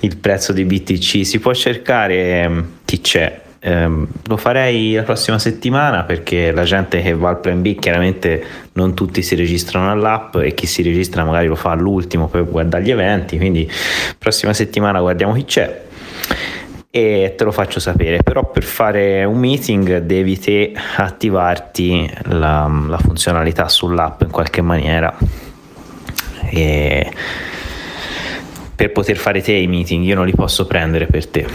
Il prezzo di BTC si può cercare ehm, chi c'è. Um, lo farei la prossima settimana perché la gente che va al plan B chiaramente non tutti si registrano all'app e chi si registra magari lo fa all'ultimo per guardare gli eventi quindi prossima settimana guardiamo chi c'è e te lo faccio sapere. Però per fare un meeting devi te attivarti la, la funzionalità sull'app in qualche maniera. e per poter fare te i meeting io non li posso prendere per te.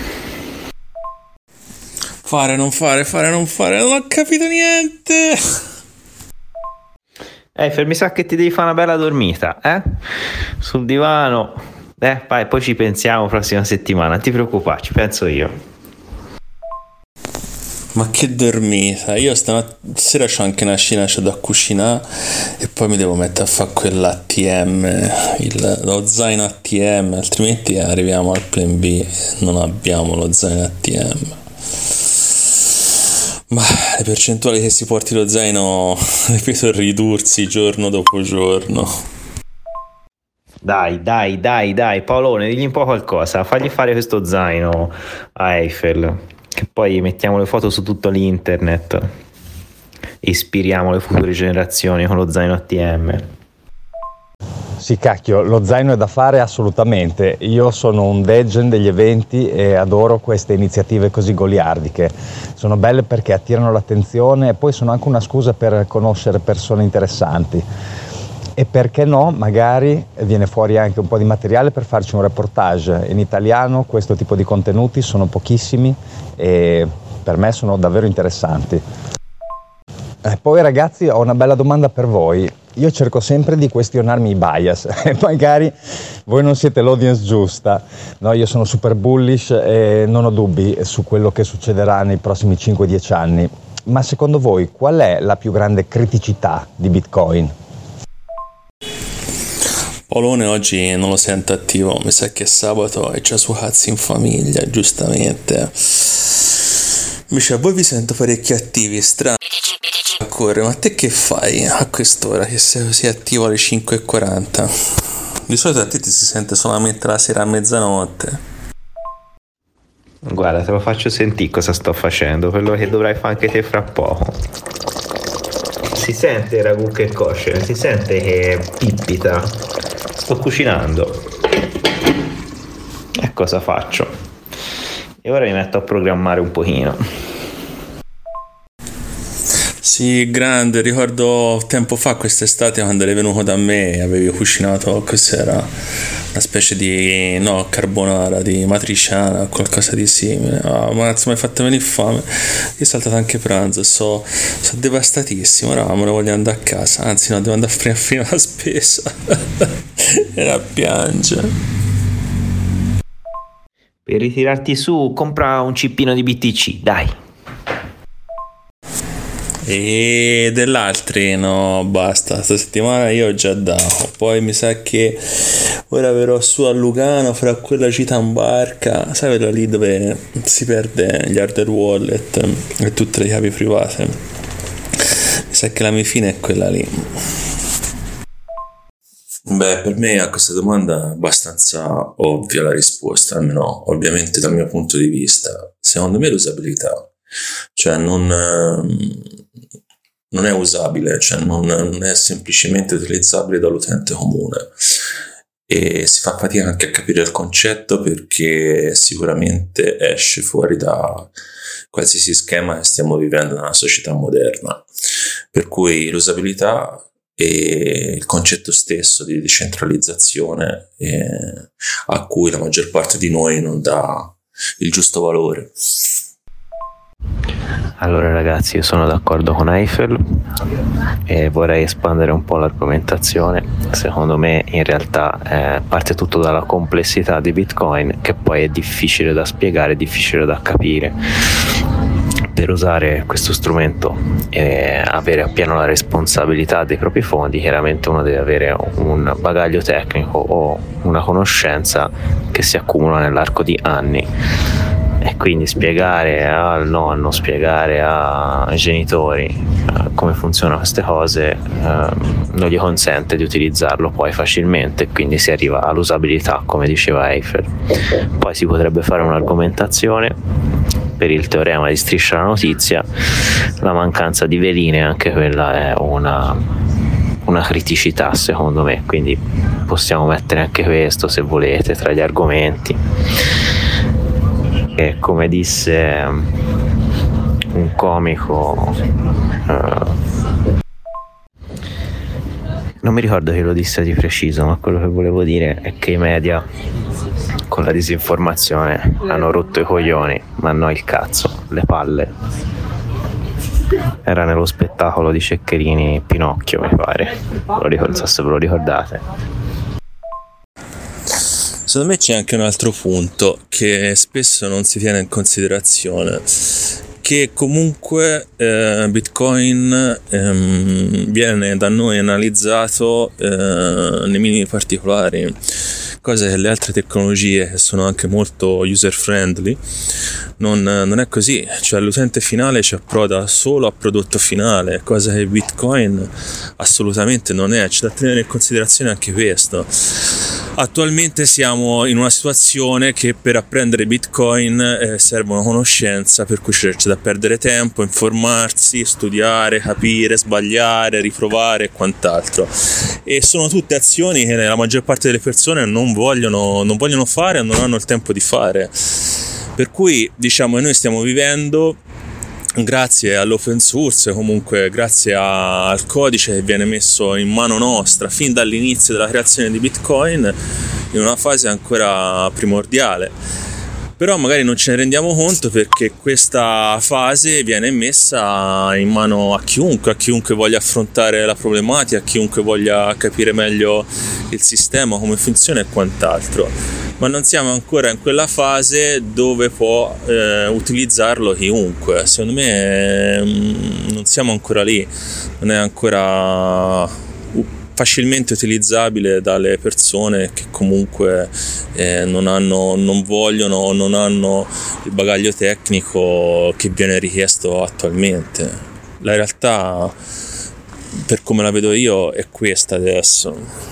Fare, non fare, fare, non fare, non ho capito niente. Eh, mi sa che ti devi fare una bella dormita, eh? Sul divano. Eh, vai, poi ci pensiamo prossima settimana, non ti preoccupare, ci penso io. Ma che dormita, io stasera c'ho anche una scena c'ho da cucinare e poi mi devo mettere a fare quell'ATM, il, lo zaino ATM, altrimenti arriviamo al plan B e non abbiamo lo zaino ATM. Ma le percentuali che si porti lo zaino, ripeto, ridursi giorno dopo giorno. Dai, dai, dai, dai, Paolone, digli un po' qualcosa, fagli fare questo zaino a Eiffel che poi mettiamo le foto su tutto l'internet ispiriamo le future generazioni con lo zaino ATM. Sì, cacchio, lo zaino è da fare assolutamente. Io sono un degen degli eventi e adoro queste iniziative così goliardiche. Sono belle perché attirano l'attenzione e poi sono anche una scusa per conoscere persone interessanti. E perché no, magari viene fuori anche un po' di materiale per farci un reportage. In italiano questo tipo di contenuti sono pochissimi e per me sono davvero interessanti. Eh, poi ragazzi ho una bella domanda per voi. Io cerco sempre di questionarmi i bias e magari voi non siete l'audience giusta. No, io sono super bullish e non ho dubbi su quello che succederà nei prossimi 5-10 anni. Ma secondo voi qual è la più grande criticità di Bitcoin? Polone oggi non lo sento attivo, mi sa che è sabato e c'ha suo cazzo in famiglia, giustamente. Invece a voi vi sento parecchio attivi, strano. A correre, ma te che fai a quest'ora che sei così attivo alle 5.40? Di solito a te ti si sente solamente la sera a mezzanotte. Guarda, te lo faccio sentire cosa sto facendo, quello che dovrai fare anche te fra poco. Si sente ragù che cosce, si sente che pippita sto cucinando. E cosa faccio? E ora mi metto a programmare un pochino. Sì, grande, ricordo tempo fa quest'estate quando eri venuto da me e avevi cucinato cos'era una specie di no, carbonara di matriciana, qualcosa di simile. Oh, mazzo, mi hai fatto venire fame. Io ho saltato anche pranzo, so, so devastatissimo. Ora me ne voglio andare a casa, anzi, no, devo andare a fare fino alla spesa e a piangere. Per ritirarti su, compra un cippino di BTC, dai. E dell'altri no, basta. Questa settimana io ho già dato. Poi mi sa che ora verrò su a Lugano fra quella gita in barca. Sai quella lì dove si perde gli hardware wallet e tutte le chiavi private. Mi sa che la mia fine è quella lì. Beh, per me a questa domanda è abbastanza ovvia la risposta, almeno ovviamente dal mio punto di vista. Secondo me l'usabilità. Cioè non, non è usabile, cioè non, non è semplicemente utilizzabile dall'utente comune e si fa fatica anche a capire il concetto perché sicuramente esce fuori da qualsiasi schema che stiamo vivendo nella società moderna. Per cui l'usabilità e il concetto stesso di decentralizzazione eh, a cui la maggior parte di noi non dà il giusto valore. Allora ragazzi, io sono d'accordo con Eiffel e vorrei espandere un po' l'argomentazione. Secondo me in realtà eh, parte tutto dalla complessità di Bitcoin che poi è difficile da spiegare, difficile da capire. Per usare questo strumento e avere appieno la responsabilità dei propri fondi, chiaramente uno deve avere un bagaglio tecnico o una conoscenza che si accumula nell'arco di anni e quindi spiegare al nonno, spiegare ai genitori eh, come funzionano queste cose eh, non gli consente di utilizzarlo poi facilmente, quindi si arriva all'usabilità come diceva Eiffel. Poi si potrebbe fare un'argomentazione per il teorema di striscia la notizia, la mancanza di veline anche quella è una, una criticità secondo me, quindi possiamo mettere anche questo se volete tra gli argomenti. Che come disse un comico uh, non mi ricordo che lo disse di preciso, ma quello che volevo dire è che i media con la disinformazione hanno rotto i coglioni, ma no il cazzo, le palle. Era nello spettacolo di Ceccherini Pinocchio, mi pare. Non so se ve lo ricordate. Secondo me c'è anche un altro punto che spesso non si tiene in considerazione che comunque eh, Bitcoin ehm, viene da noi analizzato eh, nei minimi particolari, cosa che le altre tecnologie che sono anche molto user friendly non, non è così, cioè l'utente finale ci approda solo a prodotto finale, cosa che Bitcoin assolutamente non è, c'è da tenere in considerazione anche questo. Attualmente siamo in una situazione che per apprendere Bitcoin eh, serve una conoscenza, per cui c'è da perdere tempo, informarsi, studiare, capire, sbagliare, riprovare e quant'altro. E sono tutte azioni che la maggior parte delle persone non vogliono, non vogliono fare o non hanno il tempo di fare. Per cui diciamo che noi stiamo vivendo grazie all'open source, comunque grazie a, al codice che viene messo in mano nostra fin dall'inizio della creazione di Bitcoin, in una fase ancora primordiale. Però magari non ce ne rendiamo conto perché questa fase viene messa in mano a chiunque, a chiunque voglia affrontare la problematica, a chiunque voglia capire meglio il sistema, come funziona e quant'altro ma non siamo ancora in quella fase dove può eh, utilizzarlo chiunque. Secondo me eh, non siamo ancora lì, non è ancora facilmente utilizzabile dalle persone che comunque eh, non, hanno, non vogliono o non hanno il bagaglio tecnico che viene richiesto attualmente. La realtà, per come la vedo io, è questa adesso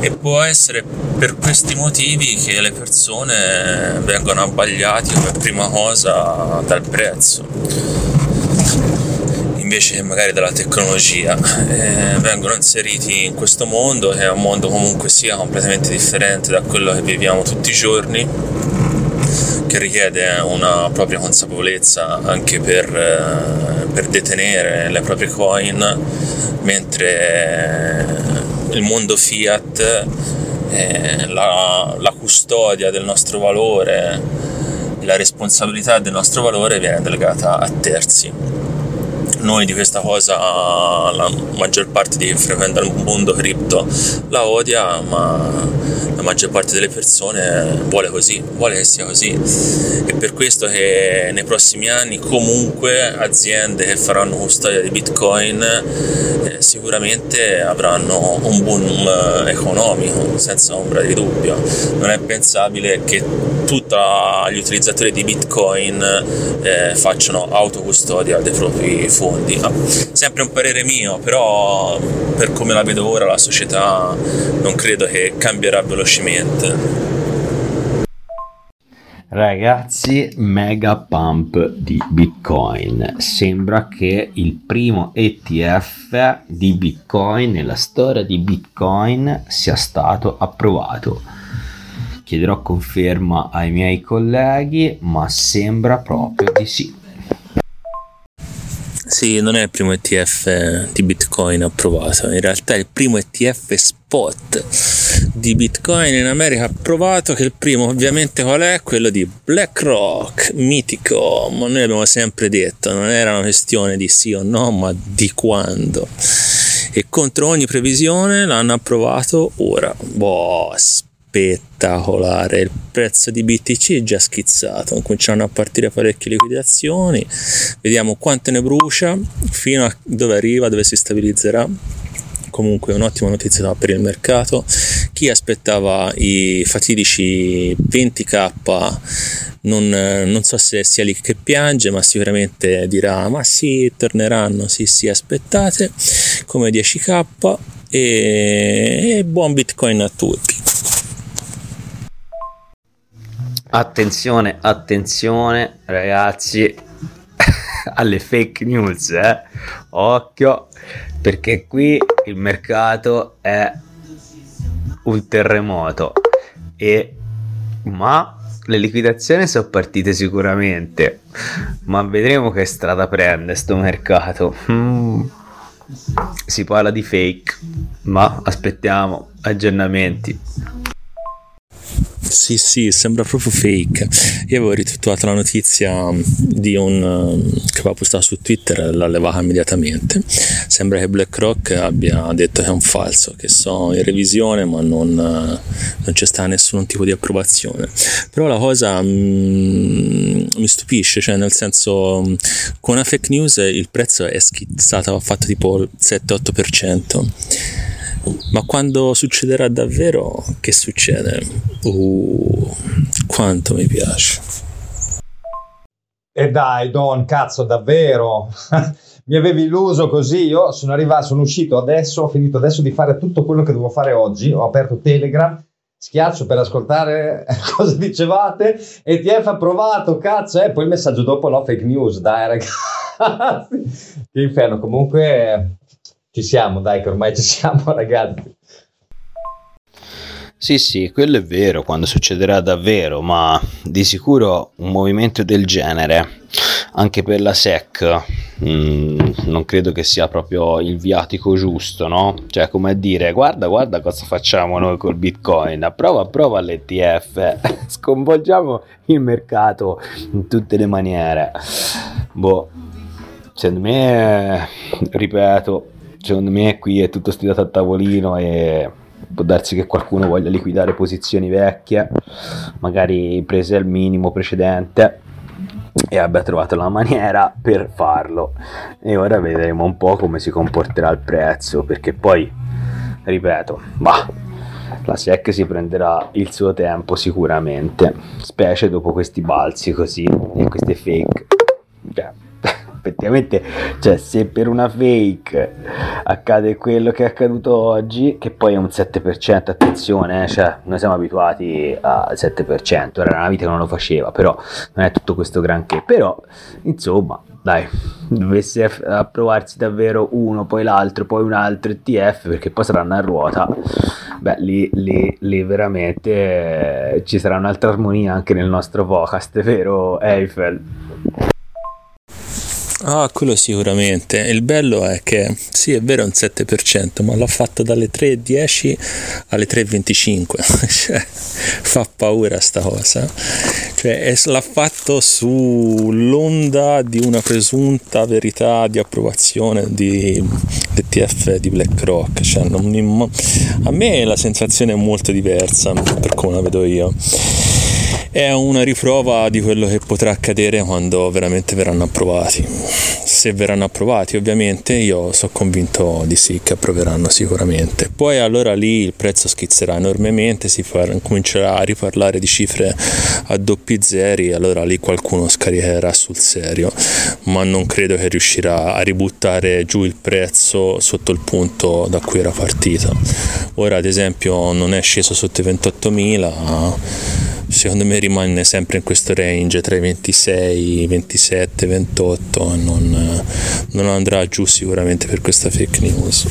e può essere per questi motivi che le persone vengono abbagliate come prima cosa dal prezzo invece che magari dalla tecnologia eh, vengono inseriti in questo mondo che è un mondo comunque sia completamente differente da quello che viviamo tutti i giorni che richiede una propria consapevolezza anche per, eh, per detenere le proprie coin mentre il mondo fiat, eh, la, la custodia del nostro valore, la responsabilità del nostro valore viene delegata a terzi noi di questa cosa la maggior parte di chi frequenta il mondo cripto la odia ma la maggior parte delle persone vuole così vuole che sia così. E per questo che nei prossimi anni comunque aziende che faranno custodia di bitcoin eh, sicuramente avranno un boom economico senza ombra di dubbio. Non è pensabile che tutti gli utilizzatori di bitcoin eh, facciano autocustodia dei propri fondi fondi. Sempre un parere mio, però per come la vedo ora la società non credo che cambierà velocemente. Ragazzi, mega pump di Bitcoin. Sembra che il primo ETF di Bitcoin nella storia di Bitcoin sia stato approvato. Chiederò conferma ai miei colleghi, ma sembra proprio di sì. Sì, non è il primo ETF di Bitcoin approvato, in realtà è il primo ETF spot di Bitcoin in America approvato, che il primo ovviamente qual è? Quello di BlackRock, mitico, ma noi abbiamo sempre detto, non era una questione di sì o no, ma di quando. E contro ogni previsione l'hanno approvato ora. Boh, spettacolare. Il prezzo di BTC è già schizzato, cominciano a partire parecchie liquidazioni. Vediamo quante ne brucia fino a dove arriva, dove si stabilizzerà. Comunque un'ottima notizia per il mercato. Chi aspettava i fatidici 20k non, non, so se sia lì che piange, ma sicuramente dirà: Ma sì, torneranno. Sì, sì, aspettate come 10k e, e buon bitcoin a tutti. Attenzione, attenzione ragazzi alle fake news, eh? occhio perché qui il mercato è un terremoto e ma le liquidazioni sono partite sicuramente ma vedremo che strada prende sto mercato mm, si parla di fake, ma aspettiamo aggiornamenti. Sì, sì, sembra proprio fake. Io avevo ritweetato la notizia di un um, che aveva postato su Twitter, l'ha levata immediatamente. Sembra che BlackRock abbia detto che è un falso, che sono in revisione, ma non, non c'è stata nessun tipo di approvazione. Però la cosa mm, mi stupisce, cioè nel senso, con una fake news il prezzo è schizzato, ha fatto tipo il 7-8%. Ma quando succederà davvero, che succede? Uh, quanto mi piace. E dai, Don, cazzo, davvero? mi avevi illuso così. Io sono arrivato, sono uscito adesso, ho finito adesso di fare tutto quello che dovevo fare oggi. Ho aperto Telegram, schiaccio per ascoltare cosa dicevate. ETF approvato, cazzo, e eh? poi il messaggio dopo, no, fake news, dai ragazzi. che inferno, comunque ci siamo, dai, che ormai ci siamo, ragazzi. Sì, sì, quello è vero quando succederà davvero, ma di sicuro un movimento del genere, anche per la SEC, mh, mm, non credo che sia proprio il viatico giusto, no? Cioè, come a dire, guarda, guarda cosa facciamo noi col Bitcoin, approva, approva l'ETF, sconvolgiamo il mercato in tutte le maniere. Boh, secondo me, ripeto, secondo me qui è tutto studiato a tavolino e può darsi che qualcuno voglia liquidare posizioni vecchie, magari prese al minimo precedente e abbia trovato la maniera per farlo. E ora vedremo un po' come si comporterà il prezzo perché poi ripeto bah, la SEC si prenderà il suo tempo sicuramente specie dopo questi balzi così e queste fake. Cioè, effettivamente, cioè, se per una fake accade quello che è accaduto oggi, che poi è un 7%, attenzione, eh, cioè, noi siamo abituati al 7%, era una vita che non lo faceva, però non è tutto questo granché, però insomma, dai, dovesse approvarsi davvero uno, poi l'altro, poi un altro ETF, perché poi saranno a ruota, beh, lì, lì, lì veramente eh, ci sarà un'altra armonia anche nel nostro podcast, vero Eiffel? Ah, quello sicuramente. Il bello è che sì, è vero, è un 7%, ma l'ha fatto dalle 3.10 alle 3.25. cioè, fa paura sta cosa. Cioè, l'ha fatto sull'onda di una presunta verità di approvazione di ETF di BlackRock. Cioè, mi, a me la sensazione è molto diversa per come la vedo io è una riprova di quello che potrà accadere quando veramente verranno approvati. Se verranno approvati, ovviamente, io sono convinto di sì, che approveranno sicuramente. Poi allora lì il prezzo schizzerà enormemente, si far, comincerà a riparlare di cifre a doppi zeri, allora lì qualcuno scaricherà sul serio, ma non credo che riuscirà a ributtare giù il prezzo sotto il punto da cui era partito. Ora, ad esempio, non è sceso sotto i 28.000 secondo me rimane sempre in questo range tra i 26, 27, 28 non, non andrà giù sicuramente per questa fake news.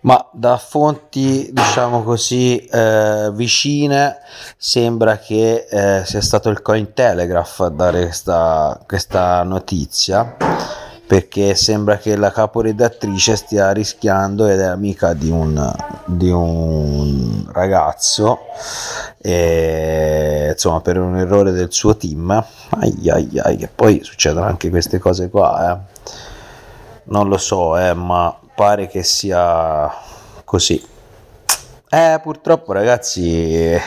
Ma da fonti diciamo così eh, vicine sembra che eh, sia stato il Cointelegraph a dare questa, questa notizia perché sembra che la caporedattrice stia rischiando ed è amica di un, di un ragazzo e, insomma per un errore del suo team ai ai ai che poi succedono anche queste cose qua eh. non lo so eh, ma pare che sia così eh purtroppo ragazzi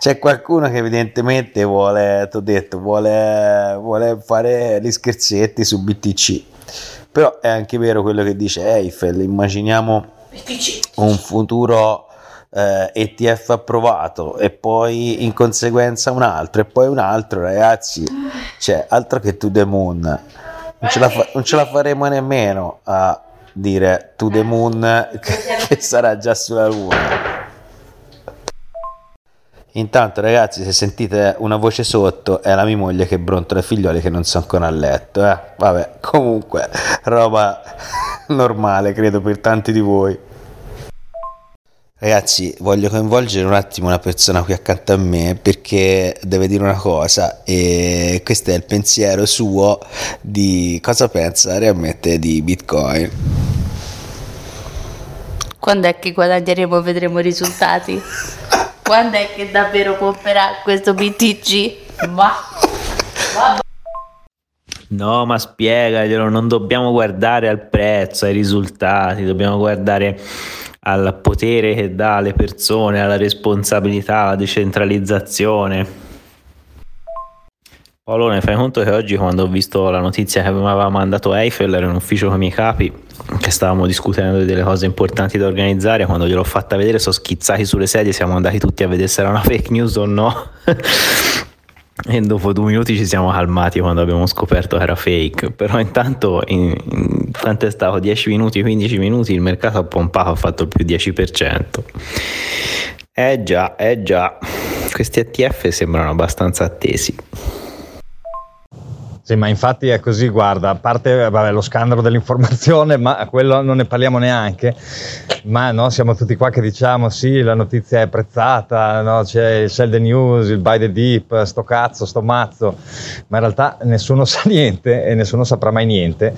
c'è qualcuno che evidentemente vuole, ti ho detto, vuole, vuole fare gli scherzetti su BTC. Però è anche vero quello che dice Eiffel, immaginiamo un futuro eh, ETF approvato e poi in conseguenza un altro e poi un altro, ragazzi, cioè altro che to the moon. Non ce la, fa- non ce la faremo nemmeno a dire to the moon che, che sarà già sulla luna. Intanto, ragazzi, se sentite una voce sotto, è la mia moglie che brontola i figlioli che non sono ancora a letto. Eh? Vabbè, comunque, roba normale, credo, per tanti di voi. Ragazzi, voglio coinvolgere un attimo una persona qui accanto a me perché deve dire una cosa e questo è il pensiero suo di cosa pensa realmente di Bitcoin. Quando è che guadagneremo e vedremo i risultati? Quando è che davvero comprerà questo BTC? Ma... No, ma spiegaglielo, non dobbiamo guardare al prezzo, ai risultati, dobbiamo guardare al potere che dà alle persone, alla responsabilità, alla decentralizzazione. Paolone, fai conto che oggi quando ho visto la notizia che mi aveva mandato Eiffel ero in ufficio con i miei capi che stavamo discutendo delle cose importanti da organizzare, quando gliel'ho fatta vedere sono schizzati sulle sedie, siamo andati tutti a vedere se era una fake news o no. e dopo due minuti ci siamo calmati quando abbiamo scoperto che era fake. Però intanto in, in quanto è stato 10 minuti 15 minuti il mercato ha pompato ha fatto più 10% eh già eh già. Questi ETF sembrano abbastanza attesi sì, ma infatti è così, guarda, a parte vabbè, lo scandalo dell'informazione, ma quello non ne parliamo neanche, ma no, siamo tutti qua che diciamo sì, la notizia è apprezzata, no? c'è il sell the news, il buy the deep, sto cazzo, sto mazzo, ma in realtà nessuno sa niente e nessuno saprà mai niente.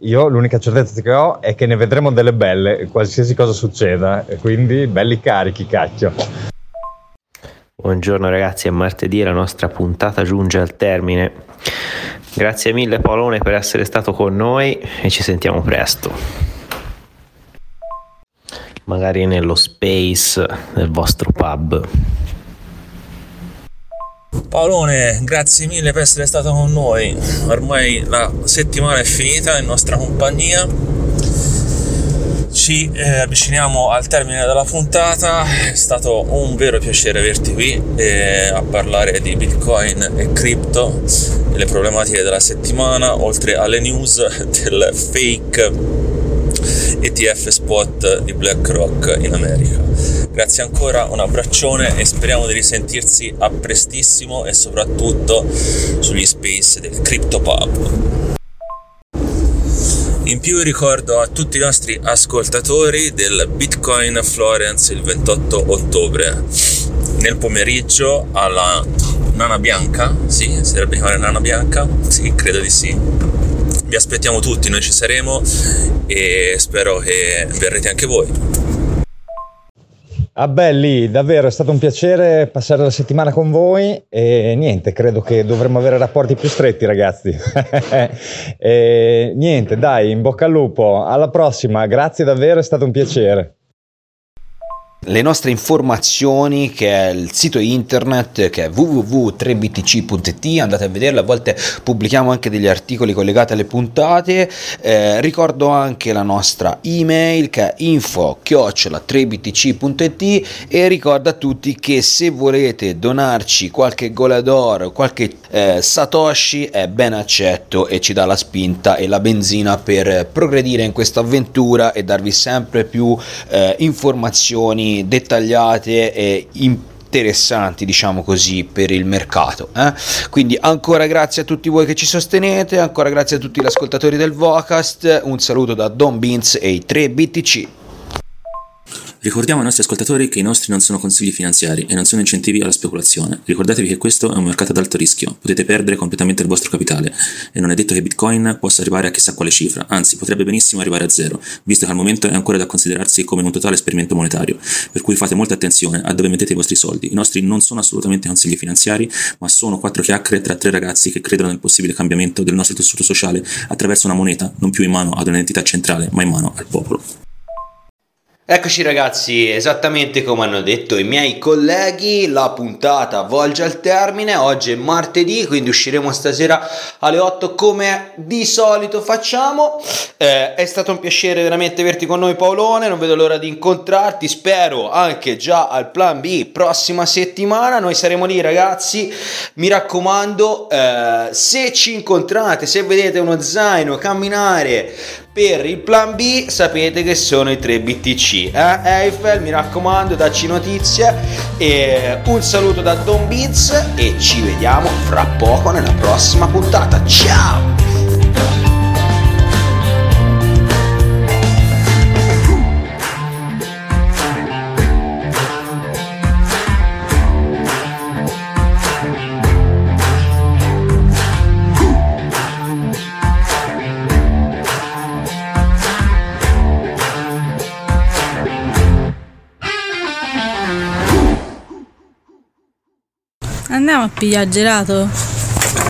Io l'unica certezza che ho è che ne vedremo delle belle, qualsiasi cosa succeda, quindi belli carichi, cacchio. Buongiorno ragazzi, è martedì e la nostra puntata giunge al termine. Grazie mille Paolone per essere stato con noi e ci sentiamo presto. Magari nello space del vostro pub. Paolone, grazie mille per essere stato con noi. Ormai la settimana è finita in nostra compagnia ci eh, avviciniamo al termine della puntata, è stato un vero piacere averti qui eh, a parlare di Bitcoin e cripto, le problematiche della settimana, oltre alle news del fake ETF spot di BlackRock in America. Grazie ancora, un abbraccione e speriamo di risentirsi a prestissimo e soprattutto sugli space del CryptoPub. In più ricordo a tutti i nostri ascoltatori del Bitcoin Florence il 28 ottobre nel pomeriggio alla Nana Bianca, sì, si dovrebbe chiamare Nana Bianca, sì, credo di sì. Vi aspettiamo tutti, noi ci saremo e spero che verrete anche voi. Ah belli, davvero è stato un piacere passare la settimana con voi e niente, credo che dovremmo avere rapporti più stretti ragazzi. e, niente, dai, in bocca al lupo, alla prossima, grazie davvero, è stato un piacere le nostre informazioni che è il sito internet che è www.3btc.it andate a vederlo a volte pubblichiamo anche degli articoli collegati alle puntate. Eh, ricordo anche la nostra email che è info 3btc.it e ricordo a tutti che se volete donarci qualche golador qualche eh, satoshi è ben accetto e ci dà la spinta e la benzina per progredire in questa avventura e darvi sempre più eh, informazioni dettagliate e interessanti, diciamo così, per il mercato. Eh? Quindi ancora grazie a tutti voi che ci sostenete, ancora grazie a tutti gli ascoltatori del Vocast, un saluto da Don Beans e i 3 BTC. Ricordiamo ai nostri ascoltatori che i nostri non sono consigli finanziari e non sono incentivi alla speculazione. Ricordatevi che questo è un mercato ad alto rischio, potete perdere completamente il vostro capitale e non è detto che Bitcoin possa arrivare a chissà quale cifra, anzi potrebbe benissimo arrivare a zero, visto che al momento è ancora da considerarsi come un totale esperimento monetario, per cui fate molta attenzione a dove mettete i vostri soldi. I nostri non sono assolutamente consigli finanziari, ma sono quattro chiacchiere tra tre ragazzi che credono nel possibile cambiamento del nostro tessuto sociale attraverso una moneta non più in mano ad un'entità centrale, ma in mano al popolo. Eccoci ragazzi, esattamente come hanno detto i miei colleghi, la puntata volge al termine, oggi è martedì, quindi usciremo stasera alle 8 come di solito facciamo. Eh, è stato un piacere veramente averti con noi Paolone, non vedo l'ora di incontrarti, spero anche già al plan B prossima settimana, noi saremo lì ragazzi, mi raccomando, eh, se ci incontrate, se vedete uno zaino camminare per il plan B sapete che sono i 3 BTC. Eh? Eiffel, mi raccomando, dacci notizie. E un saluto da Don Beats e ci vediamo fra poco nella prossima puntata. Ciao! Andiamo a pigliare gelato?